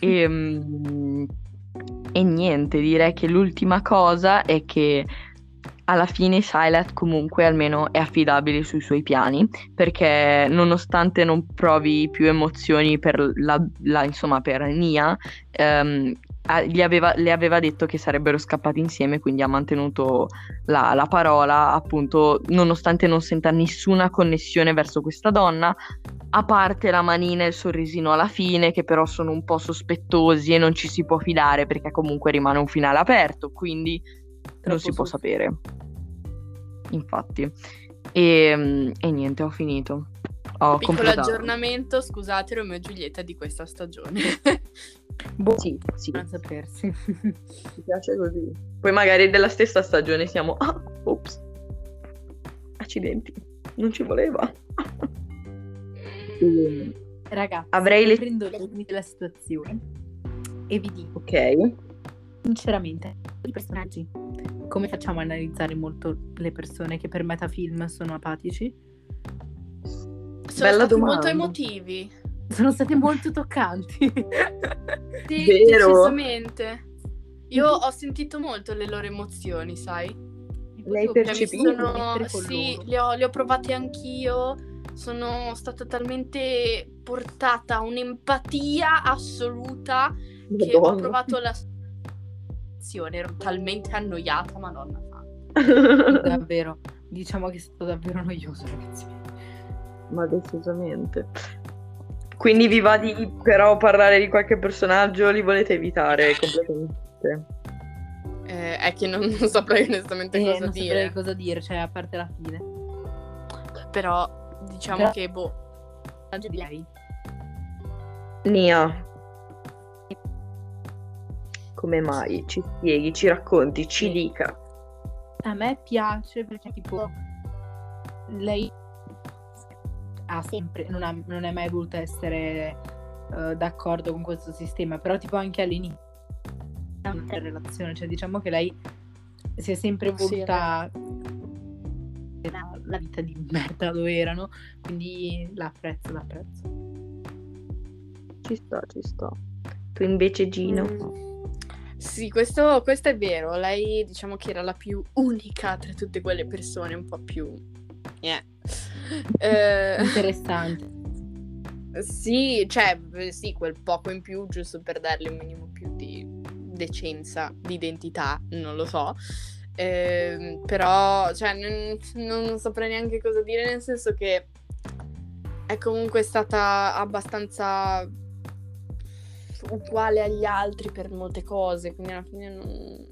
E, mm, e niente, direi che l'ultima cosa è che alla fine Silas comunque almeno è affidabile sui suoi piani perché nonostante non provi più emozioni per la, la- insomma per Nia ehm, aveva- le aveva detto che sarebbero scappati insieme quindi ha mantenuto la, la parola appunto nonostante non senta nessuna connessione verso questa donna a parte la manina e il sorrisino alla fine che però sono un po' sospettosi e non ci si può fidare perché comunque rimane un finale aperto quindi non si può sapere. Infatti. E, e niente, ho finito. Ho Piccolo completato. aggiornamento, scusate, Romeo e Giulietta di questa stagione. Boh, Sì, sì, non sapersi. mi piace così. Poi magari della stessa stagione siamo... Ah, ops. Accidenti. Non ci voleva. E- Ragazzi, Avrei le- prendo le della situazione e vi dico ok. Sinceramente i personaggi come facciamo a analizzare molto le persone che per metafilm sono apatici? Sono Bella stati domanda. molto emotivi. Sono state molto toccanti. Sì, Vero? decisamente. Io ho sentito molto le loro emozioni, sai? Mi percepito? mettere sono... Sì, le ho, le ho provate anch'io. Sono stata talmente portata a un'empatia assoluta che ho Madonna. provato la situazione. Ero talmente annoiata, madonna santa. Davvero. Diciamo che è stato davvero noioso, ragazzi. Ma decisamente. Quindi vi va di però parlare di qualche personaggio? Li volete evitare completamente? Eh, è che non, non saprei onestamente Eh, cosa non dire. saprei cosa dire, cioè a parte la fine. Però diciamo Però- che, boh, di lei. Nia. Come mai? Ci spieghi, ci racconti, ci Sì. dica. A me piace perché tipo lei ha sempre, non, ha- non è mai voluta essere eh, d'accordo con questo sistema, però tipo anche all'inizio della relazione, cioè diciamo che lei si è sempre Sì, voluta la, la vita di merda dove erano, quindi l'apprezzo, l'apprezzo. Ci sto, ci sto. Tu invece Gino. Mm. Sì, questo, questo è vero. Lei diciamo che era la più unica tra tutte quelle persone, un po' più... eh. Eh, Interessante. sì, cioè, eh, sì, quel poco in più, giusto per darle un minimo più di decenza, di identità, non lo so. Ehm, però, cioè, non, non saprei neanche cosa dire, nel senso che è comunque stata abbastanza uguale agli altri per molte cose, quindi alla fine non,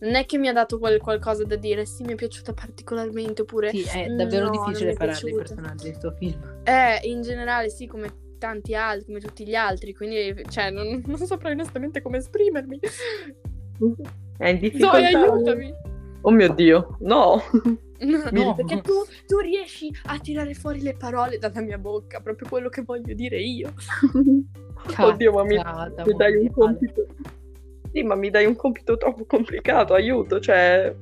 non è che mi ha dato quel qualcosa da dire, sì, mi è piaciuta particolarmente, oppure Sì, è davvero No, difficile parlare dei personaggi di questo film. eh, in generale sì, come tanti altri, come tutti gli altri, quindi, cioè, non, non saprei onestamente come esprimermi. È in Zoe, difficoltà. aiutami! Oh mio Dio, no. No. Perché tu, tu riesci a tirare fuori le parole dalla mia bocca, proprio quello che voglio dire io. Oddio, ma mi, Cazzata, mi dai un compito. Sì, ma mi dai un compito troppo complicato, aiuto, cioè.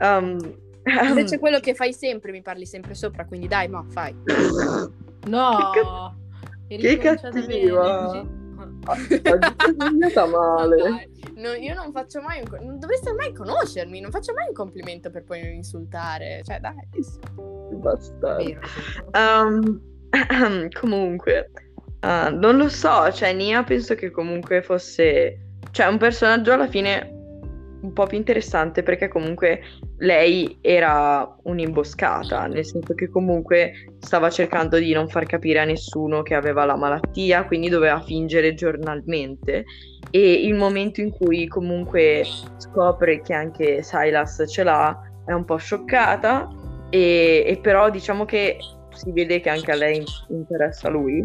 um, Invece quello che fai sempre, mi parli sempre sopra, quindi dai, mo, fai. No! Che Eri che cattiva. È male. Dai, no, io non faccio mai un non dovreste mai conoscermi, non faccio mai un complimento per poi insultare. Cioè, dai. Basta. Vero. Um, comunque, ah, non lo so, cioè Nia penso che comunque fosse, cioè un personaggio alla fine un po' più interessante perché comunque lei era un'imboscata, nel senso che comunque stava cercando di non far capire a nessuno che aveva la malattia, quindi doveva fingere giornalmente. E il momento in cui comunque scopre che anche Silas ce l'ha è un po' scioccata. E, e però diciamo che si vede che anche a lei in- interessa lui.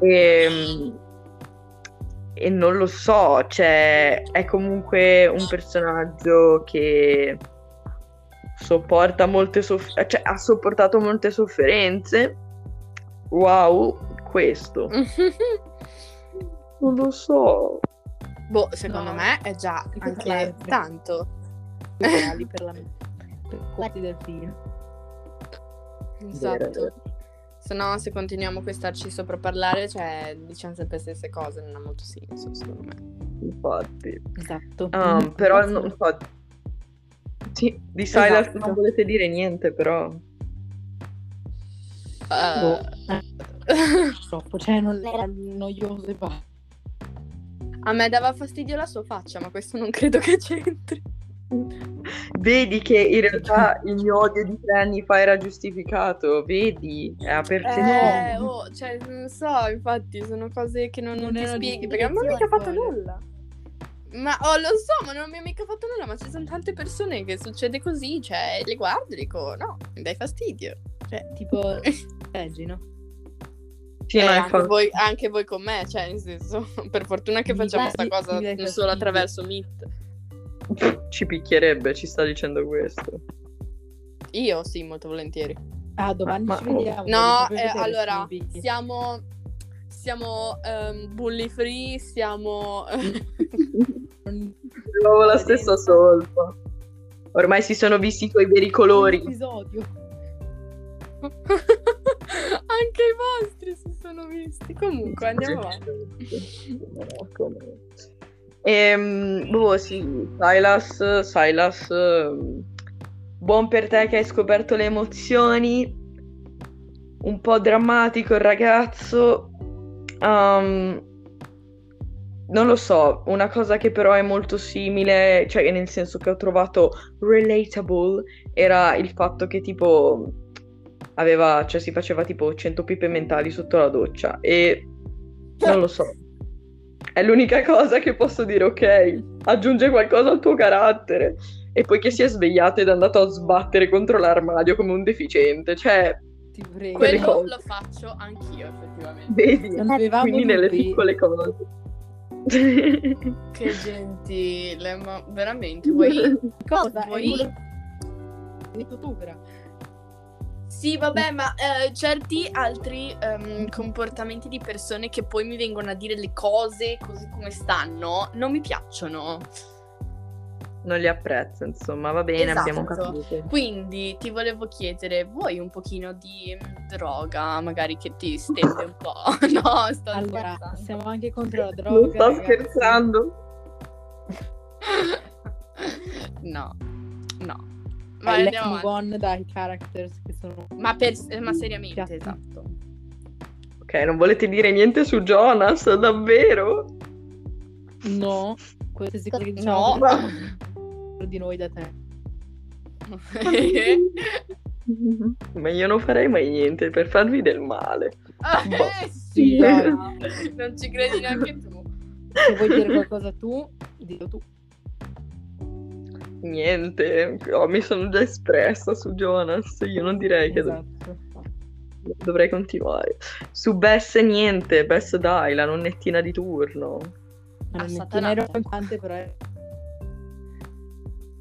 E, e non lo so, cioè è comunque un personaggio che sopporta molte soff- cioè ha sopportato molte sofferenze. Wow, questo. Non lo so. boh, secondo No. me è già Di anche tanto. Uguali per la per i corti del film. Esatto. Se no, se continuiamo qui a starci sopra a parlare, cioè, diciamo sempre le stesse cose, non ha molto senso, secondo me. Infatti. Esatto. Mm, però non so. Sì, di Silas Esatto. non volete dire niente, però. Boh, Eh, Troppo, cioè non era noioso e basta. a me dava fastidio la sua faccia, ma questo non credo che c'entri. Vedi che in realtà il mio odio di tre anni fa era giustificato, vedi? È a Eh, oh, cioè, non so, infatti, sono cose che non, non Non ti spieghi, perché non mi ha fatto nulla. Ma, oh, lo so, ma non mi ha mica fatto nulla, ma ci sono tante persone che succede così, cioè, le guardo e dico, no, mi dai fastidio. Cioè, Tipo, leggi, no? Sì, eh, anche, voi, anche voi con me, cioè, nel senso, per fortuna che Mi facciamo questa cosa non fastidio. solo attraverso Meet. Ci picchierebbe, ci sta dicendo questo. Io sì, molto volentieri. Ah, domani Ma- ci ma- vediamo. No, eh, allora, siamo, siamo ehm, bully free, siamo... Trovo la stessa solfa. Ormai si sono visti i tuoi veri colori. episodio. Anche i l'ho visti. Comunque, andiamo avanti. Ehm, boh, sì, Silas, Silas, buon per te che hai scoperto le emozioni, un po' drammatico il ragazzo, Ehm, non lo so, una cosa che però è molto simile, cioè nel senso che ho trovato relatable, era il fatto che tipo aveva, cioè si faceva tipo 100 pipe mentali sotto la doccia e non lo so. È l'unica cosa che posso dire, ok, aggiunge qualcosa al tuo carattere. E poi che si è svegliato ed è andato a sbattere contro l'armadio come un deficiente. Cioè, Ti prego. Quello lo faccio anch'io, effettivamente. vedi? Non avevamo Quindi nelle dubbi. piccole cose. Che gentile, ma veramente vuoi... Cosa? vuoi- È quello- Hai detto tu, però. Sì, vabbè, ma eh, certi altri ehm, comportamenti di persone che poi mi vengono a dire le cose così come stanno non mi piacciono. Non li apprezzo, insomma, va bene, abbiamo Esatto. capito. Quindi ti volevo chiedere, vuoi un pochino di mm, droga, magari che ti stende un po'? no, sto Allora, scherzando. siamo anche contro la droga. Non sto ragazzi. scherzando. no, no. Eh, Vai, let's andiamo move avanti. on dai characters che sono... Ma, per- ma seriamente, Piatti. esatto. Ok, non volete dire niente su Jonas, davvero? No, queste cose che diciamo No. di noi da te. Ma io non farei mai niente per farvi del male. eh, Sì, no. non ci credi neanche tu. Se vuoi dire qualcosa tu, dillo tu. Niente, oh, mi sono già espressa su Jonas, io non direi che dov- Esatto. dovrei continuare. Su Bess niente, Bess dai, la nonnettina di turno. Ma non Assatanata. ero infante, però è...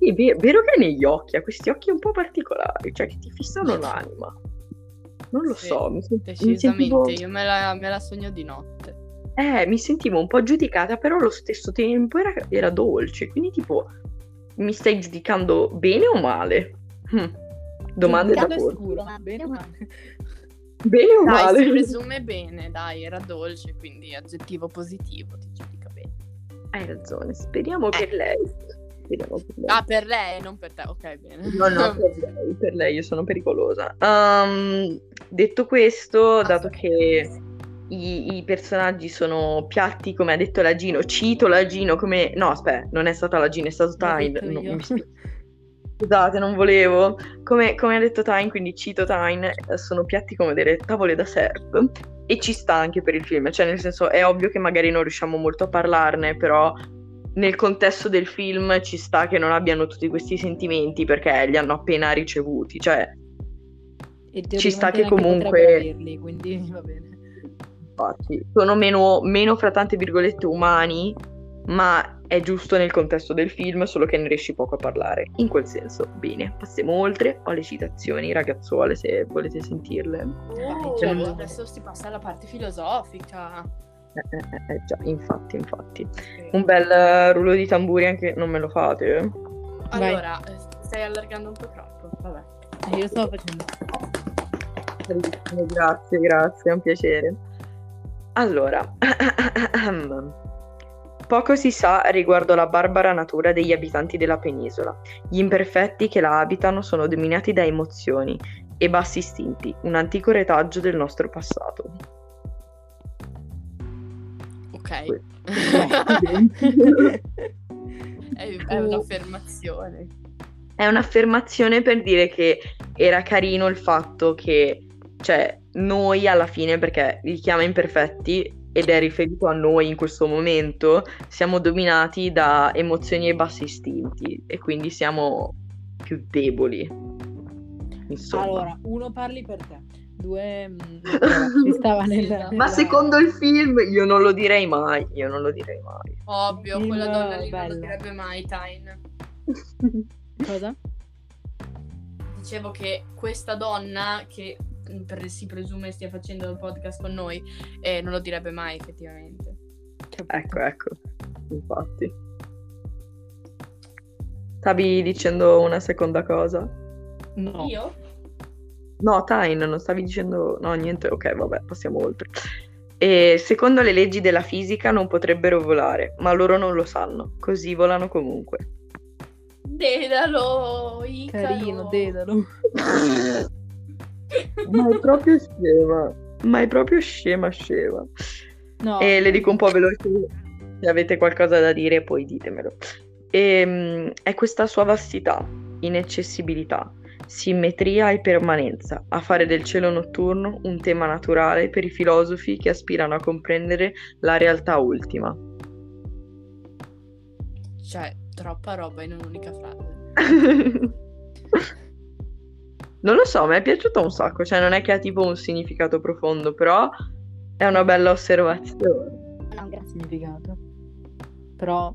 Sì, ve- vero che negli occhi, ha questi occhi un po' particolari, cioè che ti fissano l'anima. Non lo Sì, so, mi, sen- mi Decisamente, sentivo... io me la, me la sogno di notte. Eh, mi sentivo un po' giudicata, però allo stesso tempo era, era dolce, quindi tipo, mi stai giudicando bene o male? Hm. Domande da è porre. Bene o male? Bene o Dai, male? si presume bene, dai, era dolce, quindi aggettivo positivo, ti giudica bene. Hai ragione, speriamo per lei. Lei. Ah, per lei, non per te, ok, bene. No, no, per lei, per lei, io sono pericolosa. Ehm, detto questo, dato che i, i personaggi sono piatti, come ha detto la Gino, cito la Gino come... No, aspetta, non è stata la Gino, è stato detto no, mi. Scusate, non volevo. Come, come ha detto Tyne, quindi cito Tyne, eh, sono piatti come delle tavole da surf. E ci sta anche per il film, cioè nel senso è ovvio che magari non riusciamo molto a parlarne, però nel contesto del film ci sta che non abbiano tutti questi sentimenti perché li hanno appena ricevuti, cioè E Ci sta che comunque- averli, quindi va bene. infatti sono meno, meno fra tante virgolette umani, ma è giusto nel contesto del film, solo che ne riesci poco a parlare. In quel senso, bene, passiamo oltre, ho le citazioni ragazzuole se volete sentirle. Oh, certo. adesso si passa alla parte filosofica. Eh, eh, eh, già, infatti, infatti. Un bel eh, rullo di tamburi anche non me lo fate? eh? Allora, eh, stai allargando un po' troppo, vabbè. Eh, Io lo stavo facendo. Grazie, grazie, è un piacere. Allora, poco si sa riguardo la barbara natura degli abitanti della penisola. Gli imperfetti che la abitano sono dominati da emozioni e bassi istinti, un antico retaggio del nostro passato. Ok. è, è un'affermazione. È un'affermazione per dire che era carino il fatto che, cioè, noi alla fine, perché li chiama imperfetti ed è riferito a noi in questo momento, siamo dominati da emozioni e bassi istinti e quindi siamo più deboli. Insomma. Allora, uno parli per te, due mm, ci stava nel, Sì, esatto. Ma nella- secondo il film io non lo direi mai, io non lo direi mai. Ovvio, Film quella donna lì non bello. lo direbbe mai, Tyne. Cosa? Dicevo che questa donna, che per- si presume stia facendo il podcast con noi, eh, non lo direbbe mai, effettivamente. Ecco, ecco, infatti. Stavi dicendo una seconda cosa? No. Io? No, Tyne, non stavi dicendo... No, niente, ok, vabbè, passiamo oltre. E secondo le leggi della fisica non potrebbero volare, ma loro non lo sanno, così volano comunque. Dedalo, Icaro. Carino, Dedalo. Ma è proprio scema, ma è proprio scema scema. No, E le dico un po' veloce, se avete qualcosa da dire poi ditemelo. Ehm, è questa sua vastità, inaccessibilità, simmetria e permanenza a fare del cielo notturno un tema naturale per i filosofi che aspirano a comprendere la realtà ultima. Cioè, troppa roba in un'unica frase. Non lo so, mi è piaciuto un sacco, cioè non è che ha tipo un significato profondo, però è una bella osservazione. No, grazie. significato. Però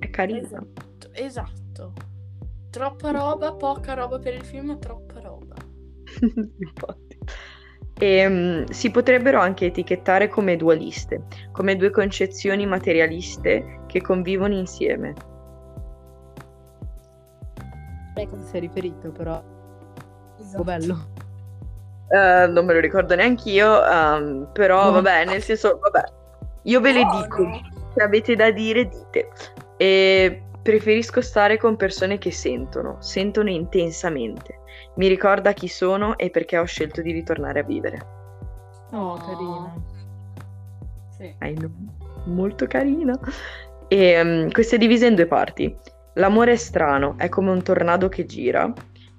È carina. Esatto, esatto. Troppa roba, poca roba per il film, troppa roba. Infatti. Ehm, si potrebbero anche etichettare come dualiste, come due concezioni materialiste che convivono insieme. a cosa si è riferito, però Esatto. è bello. Eh, non me lo ricordo neanche io, ehm, però No. vabbè, nel senso, vabbè, io ve le Buono. dico, se avete da dire, dite. E preferisco stare con persone che sentono, sentono intensamente. Mi ricorda chi sono e perché ho scelto di ritornare a vivere. Oh, Oh. carina. Sì. Know. Molto carina. E um, questa è divisa in due parti. L'amore è strano, è come un tornado che gira.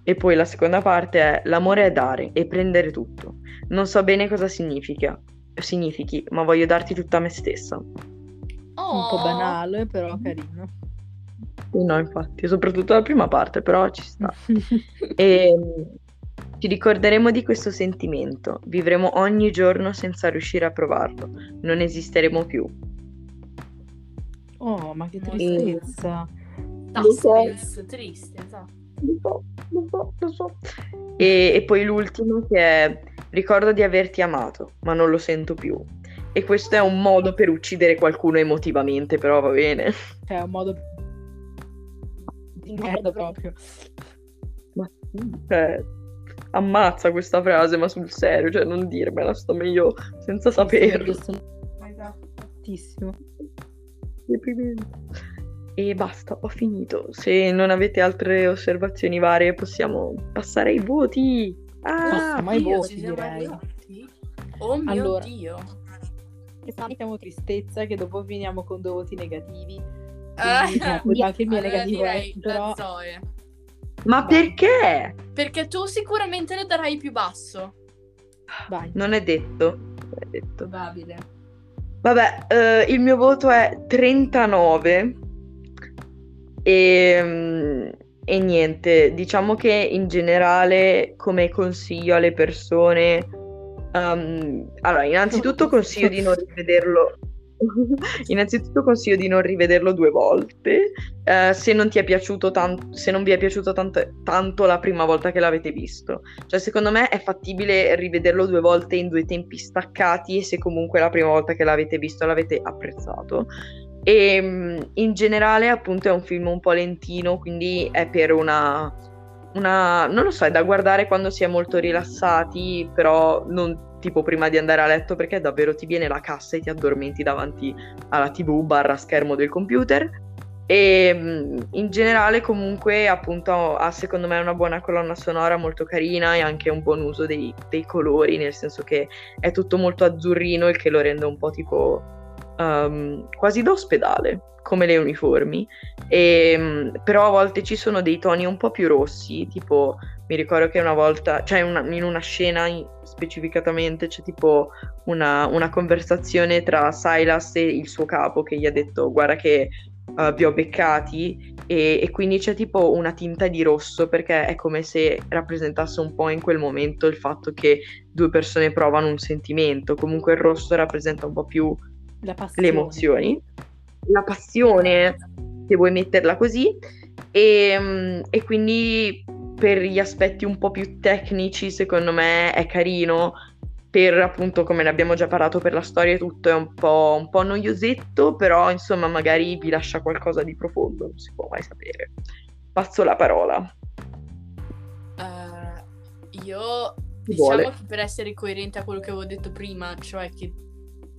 E poi la seconda parte è l'amore è dare e prendere tutto. Non so bene cosa significa, significhi, ma voglio darti tutta me stessa. Un Oh. po' banale, però carino. No, infatti, soprattutto la prima parte, però ci sta. E mm, ci ricorderemo di questo sentimento. Vivremo ogni giorno senza riuscire a provarlo. Non esisteremo più. Oh, ma che tristezza. Lo so. Triste, esatto. Lo so, lo so, lo so. E, e poi l'ultimo che è ricordo di averti amato, ma non lo sento più. E questo è un modo per uccidere qualcuno emotivamente, però va bene. È un modo di merda proprio. Ma cioè, ammazza questa frase, ma sul serio, cioè non dirmela, sto meglio senza saperlo. Sono Esatto. tantissimo. Deprimente. E basta, ho finito. Se non avete altre osservazioni varie, possiamo passare ai voti. Ah, ai Dio, voti, ci siamo direi. arrivati? Oh mio Allora. Dio. Che mettiamo tristezza, che dopo finiamo con due voti negativi. Eh, Quindi, no, poi anche il mio allora negativo è, direi però Zoe. ma perché? Perché tu sicuramente le darai più basso. vai. Non è detto. Non è detto. Probabile. Vabbè, eh, il mio voto è 39 e, mm, e niente, diciamo che in generale come consiglio alle persone, ehm, allora innanzitutto consiglio di non rivederlo, innanzitutto consiglio di non rivederlo due volte, eh, se non tanto, se non vi è piaciuto tanto, tanto la prima volta che l'avete visto. Cioè, secondo me è fattibile rivederlo due volte in due tempi staccati e se comunque la prima volta che l'avete visto l'avete apprezzato. E mh, in generale, appunto, è un film un po' lentino, quindi è per una, una. Non lo so, è da guardare quando si è molto rilassati, però non tipo prima di andare a letto perché davvero ti viene la cassa e ti addormenti davanti alla TV barra schermo del computer. E mh, in generale comunque appunto ha secondo me una buona colonna sonora molto carina e anche un buon uso dei, dei colori, nel senso che è tutto molto azzurrino, il che lo rende un po' tipo um, quasi da ospedale, come le uniformi. E, mh, però a volte ci sono dei toni un po' più rossi, tipo mi ricordo che una volta, cioè una- in una scena in- specificatamente c'è tipo una, una conversazione tra Silas e il suo capo che gli ha detto guarda che uh, vi ho beccati e, e quindi c'è tipo una tinta di rosso perché è come se rappresentasse un po' in quel momento il fatto che due persone provano un sentimento, comunque il rosso rappresenta un po' più le emozioni, la passione, se vuoi metterla così, e, mm, e quindi per gli aspetti un po' più tecnici, secondo me è carino. Per appunto, come ne abbiamo già parlato, per la storia e tutto è un po', un po' noiosetto, però insomma, magari vi lascia qualcosa di profondo, non si può mai sapere. Passo la parola. io Chi diciamo vuole. che per essere coerente a quello che avevo detto prima, cioè che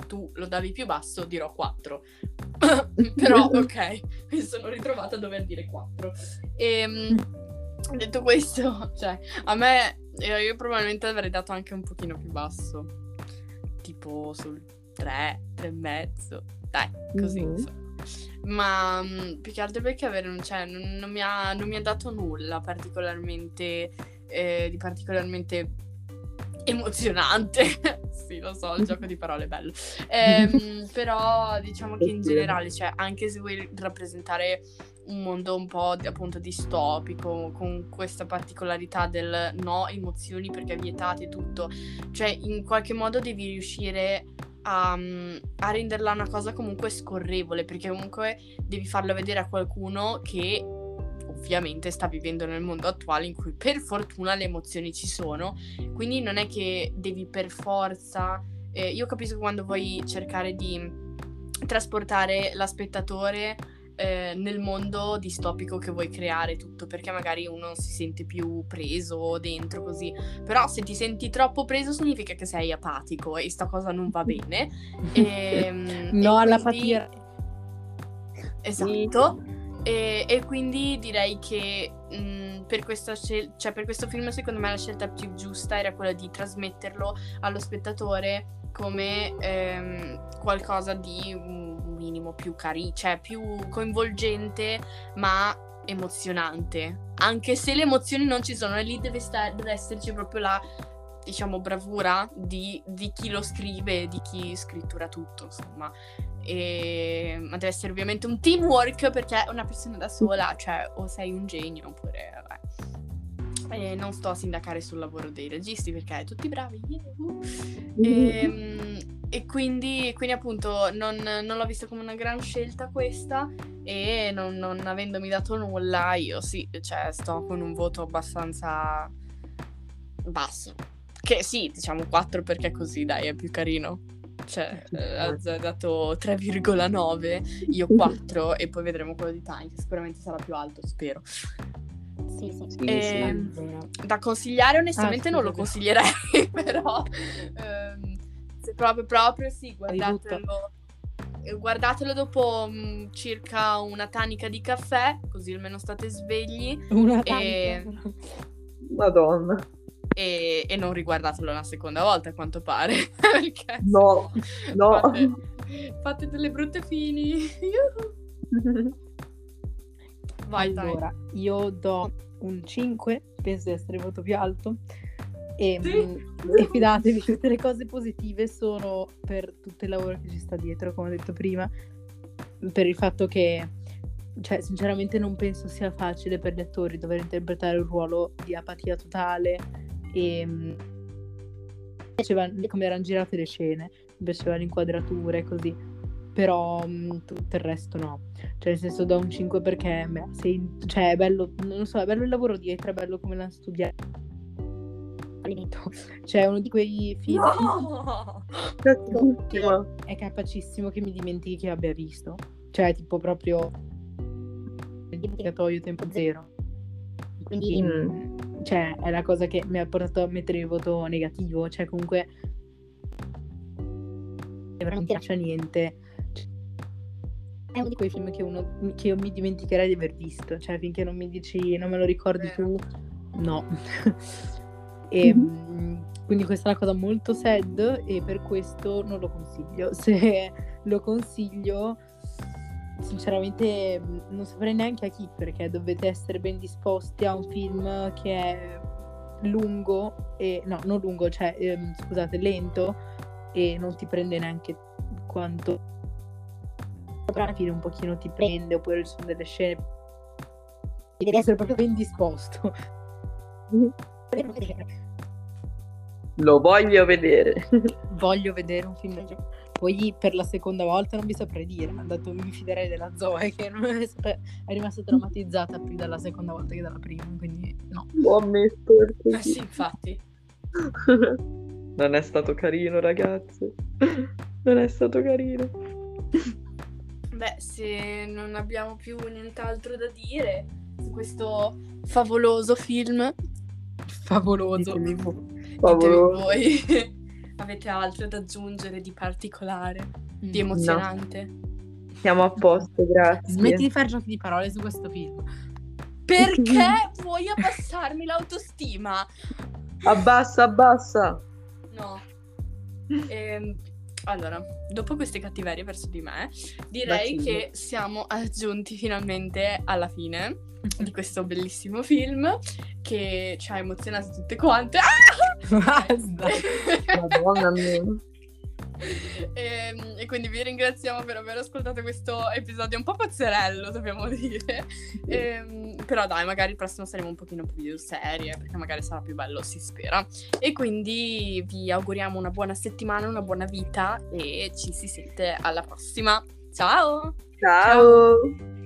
tu lo davi più basso, dirò 4. Però ok, mi sono ritrovata a dover dire 4. E detto questo, cioè, a me eh, io probabilmente avrei dato anche un pochino più basso. Tipo sul 3, 3 e mezzo. Dai, così Mhm. insomma. Ma mm, più che altro perché avere, cioè, non, non mi ha, non mi ha dato nulla particolarmente eh, di particolarmente emozionante. sì, lo so, il gioco di parole è bello. Ehm, però diciamo che in generale, cioè, anche se vuoi rappresentare un mondo un po' appunto distopico, con questa particolarità del no emozioni perché vietate tutto, cioè in qualche modo devi riuscire a, a renderla una cosa comunque scorrevole, perché comunque devi farlo vedere a qualcuno che ovviamente sta vivendo nel mondo attuale in cui per fortuna le emozioni ci sono, quindi non è che devi per forza... eh, io capisco quando vuoi cercare di trasportare la spettatore eh, nel mondo distopico che vuoi creare tutto, perché magari uno si sente più preso dentro così, però se ti senti troppo preso significa che sei apatico e sta cosa non va bene. Ehm, No e alla quindi-. Esatto. E, e quindi direi che mh, per, questa scel- cioè, per questo film secondo me la scelta più giusta era quella di trasmetterlo allo spettatore come ehm, qualcosa di un minimo più carino, cioè più coinvolgente ma emozionante. Anche se le emozioni non ci sono, e lì deve, sta- deve esserci proprio la diciamo bravura di, di chi lo scrive, di chi scrittura tutto, insomma. E... Ma deve essere ovviamente un teamwork perché una persona da sola, cioè o sei un genio oppure vabbè. E non sto a sindacare sul lavoro dei registi perché tutti bravi. yuhu. Ehm, E, quindi, quindi appunto non, non l'ho vista come una gran scelta questa e non, non avendomi dato nulla io sì, cioè sto con un voto abbastanza basso. Che sì, diciamo 4 perché così dai è più carino. Cioè, eh, ha dato 3,9, io 4 e poi vedremo quello di Time che sicuramente sarà più alto, spero. Sì, sì. Sì, Ehm, sì. Da consigliare onestamente Ah, non lo consiglierei, però ehm, se proprio proprio sì, guardatelo. eh, Guardatelo dopo mm, circa una tanica di caffè, così almeno state svegli Una E- tanto. Madonna. e, e non riguardatelo una seconda volta a quanto pare. Perché No, no. Fate, fate delle brutte fini. Vai, dai. Allora, io do un 5, penso di essere voto più alto. E, Sì. mm, e fidatevi, tutte le cose positive sono per tutto il lavoro che ci sta dietro, come ho detto prima, per il fatto che, cioè, sinceramente non penso sia facile per gli attori dover interpretare un ruolo di apatia totale e mm, mi piaceva come erano girate le scene, mi piacevano le inquadrature così, però mm, tutto il resto no. Cioè, nel senso, do un 5 perché beh, sei- cioè, è bello, non lo so, è bello il lavoro dietro, è bello come l'hanno studiato. Cioè, uno di quei film No! È capacissimo che mi dimentichi che abbia visto. Cioè, tipo proprio dimenticatoio tempo zero. Quindi Mm. Cioè, è la cosa che mi ha portato a mettere il voto negativo. Cioè, comunque non ti lascia niente. È uno di quei film che, uno, che io mi dimenticherei di aver visto. Cioè, finché non mi dici, non me lo ricordi Vero. tu, no. e, mm, quindi questa è una cosa molto sad e per questo non lo consiglio. Se lo consiglio, sinceramente mm, non saprei neanche a chi, perché dovete essere ben disposti a un film che è lungo e no, non lungo, cioè ehm, scusate, lento e non ti prende neanche quanto alla fine un pochino ti prende oppure ci sono delle scene devi essere proprio ben disposto Lo voglio vedere. voglio vedere un film del genere. poi per la seconda volta non vi saprei dire dato mi fiderei della Zoe che non è, è rimasta traumatizzata più dalla seconda volta che dalla prima quindi no L'ho ammesso. perché Eh sì, infatti. Non è stato carino, ragazze. Non è stato carino. Beh, se non abbiamo più nient'altro da dire su questo favoloso film, Favoloso. Ditemi voi. Ditemi Favoloso. voi. Avete altro da aggiungere di particolare, di Mm. emozionante? Siamo a posto, grazie. Smetti di fare giochi di parole su questo film. Perché vuoi abbassarmi l'autostima? Abbassa, abbassa. No. Ehm, allora, dopo queste cattiverie verso di me, direi Bacini. che siamo aggiunti finalmente alla fine di questo bellissimo film che ci ha emozionato tutte quante. Basta. Madonna mia. e, e quindi vi ringraziamo per aver ascoltato questo episodio un po' pazzerello, dobbiamo dire. Ehm, però dai, magari il prossimo saremo un pochino più serie, perché magari sarà più bello, si spera. E quindi vi auguriamo una buona settimana, una buona vita e ci si sente alla prossima. Ciao! Ciao.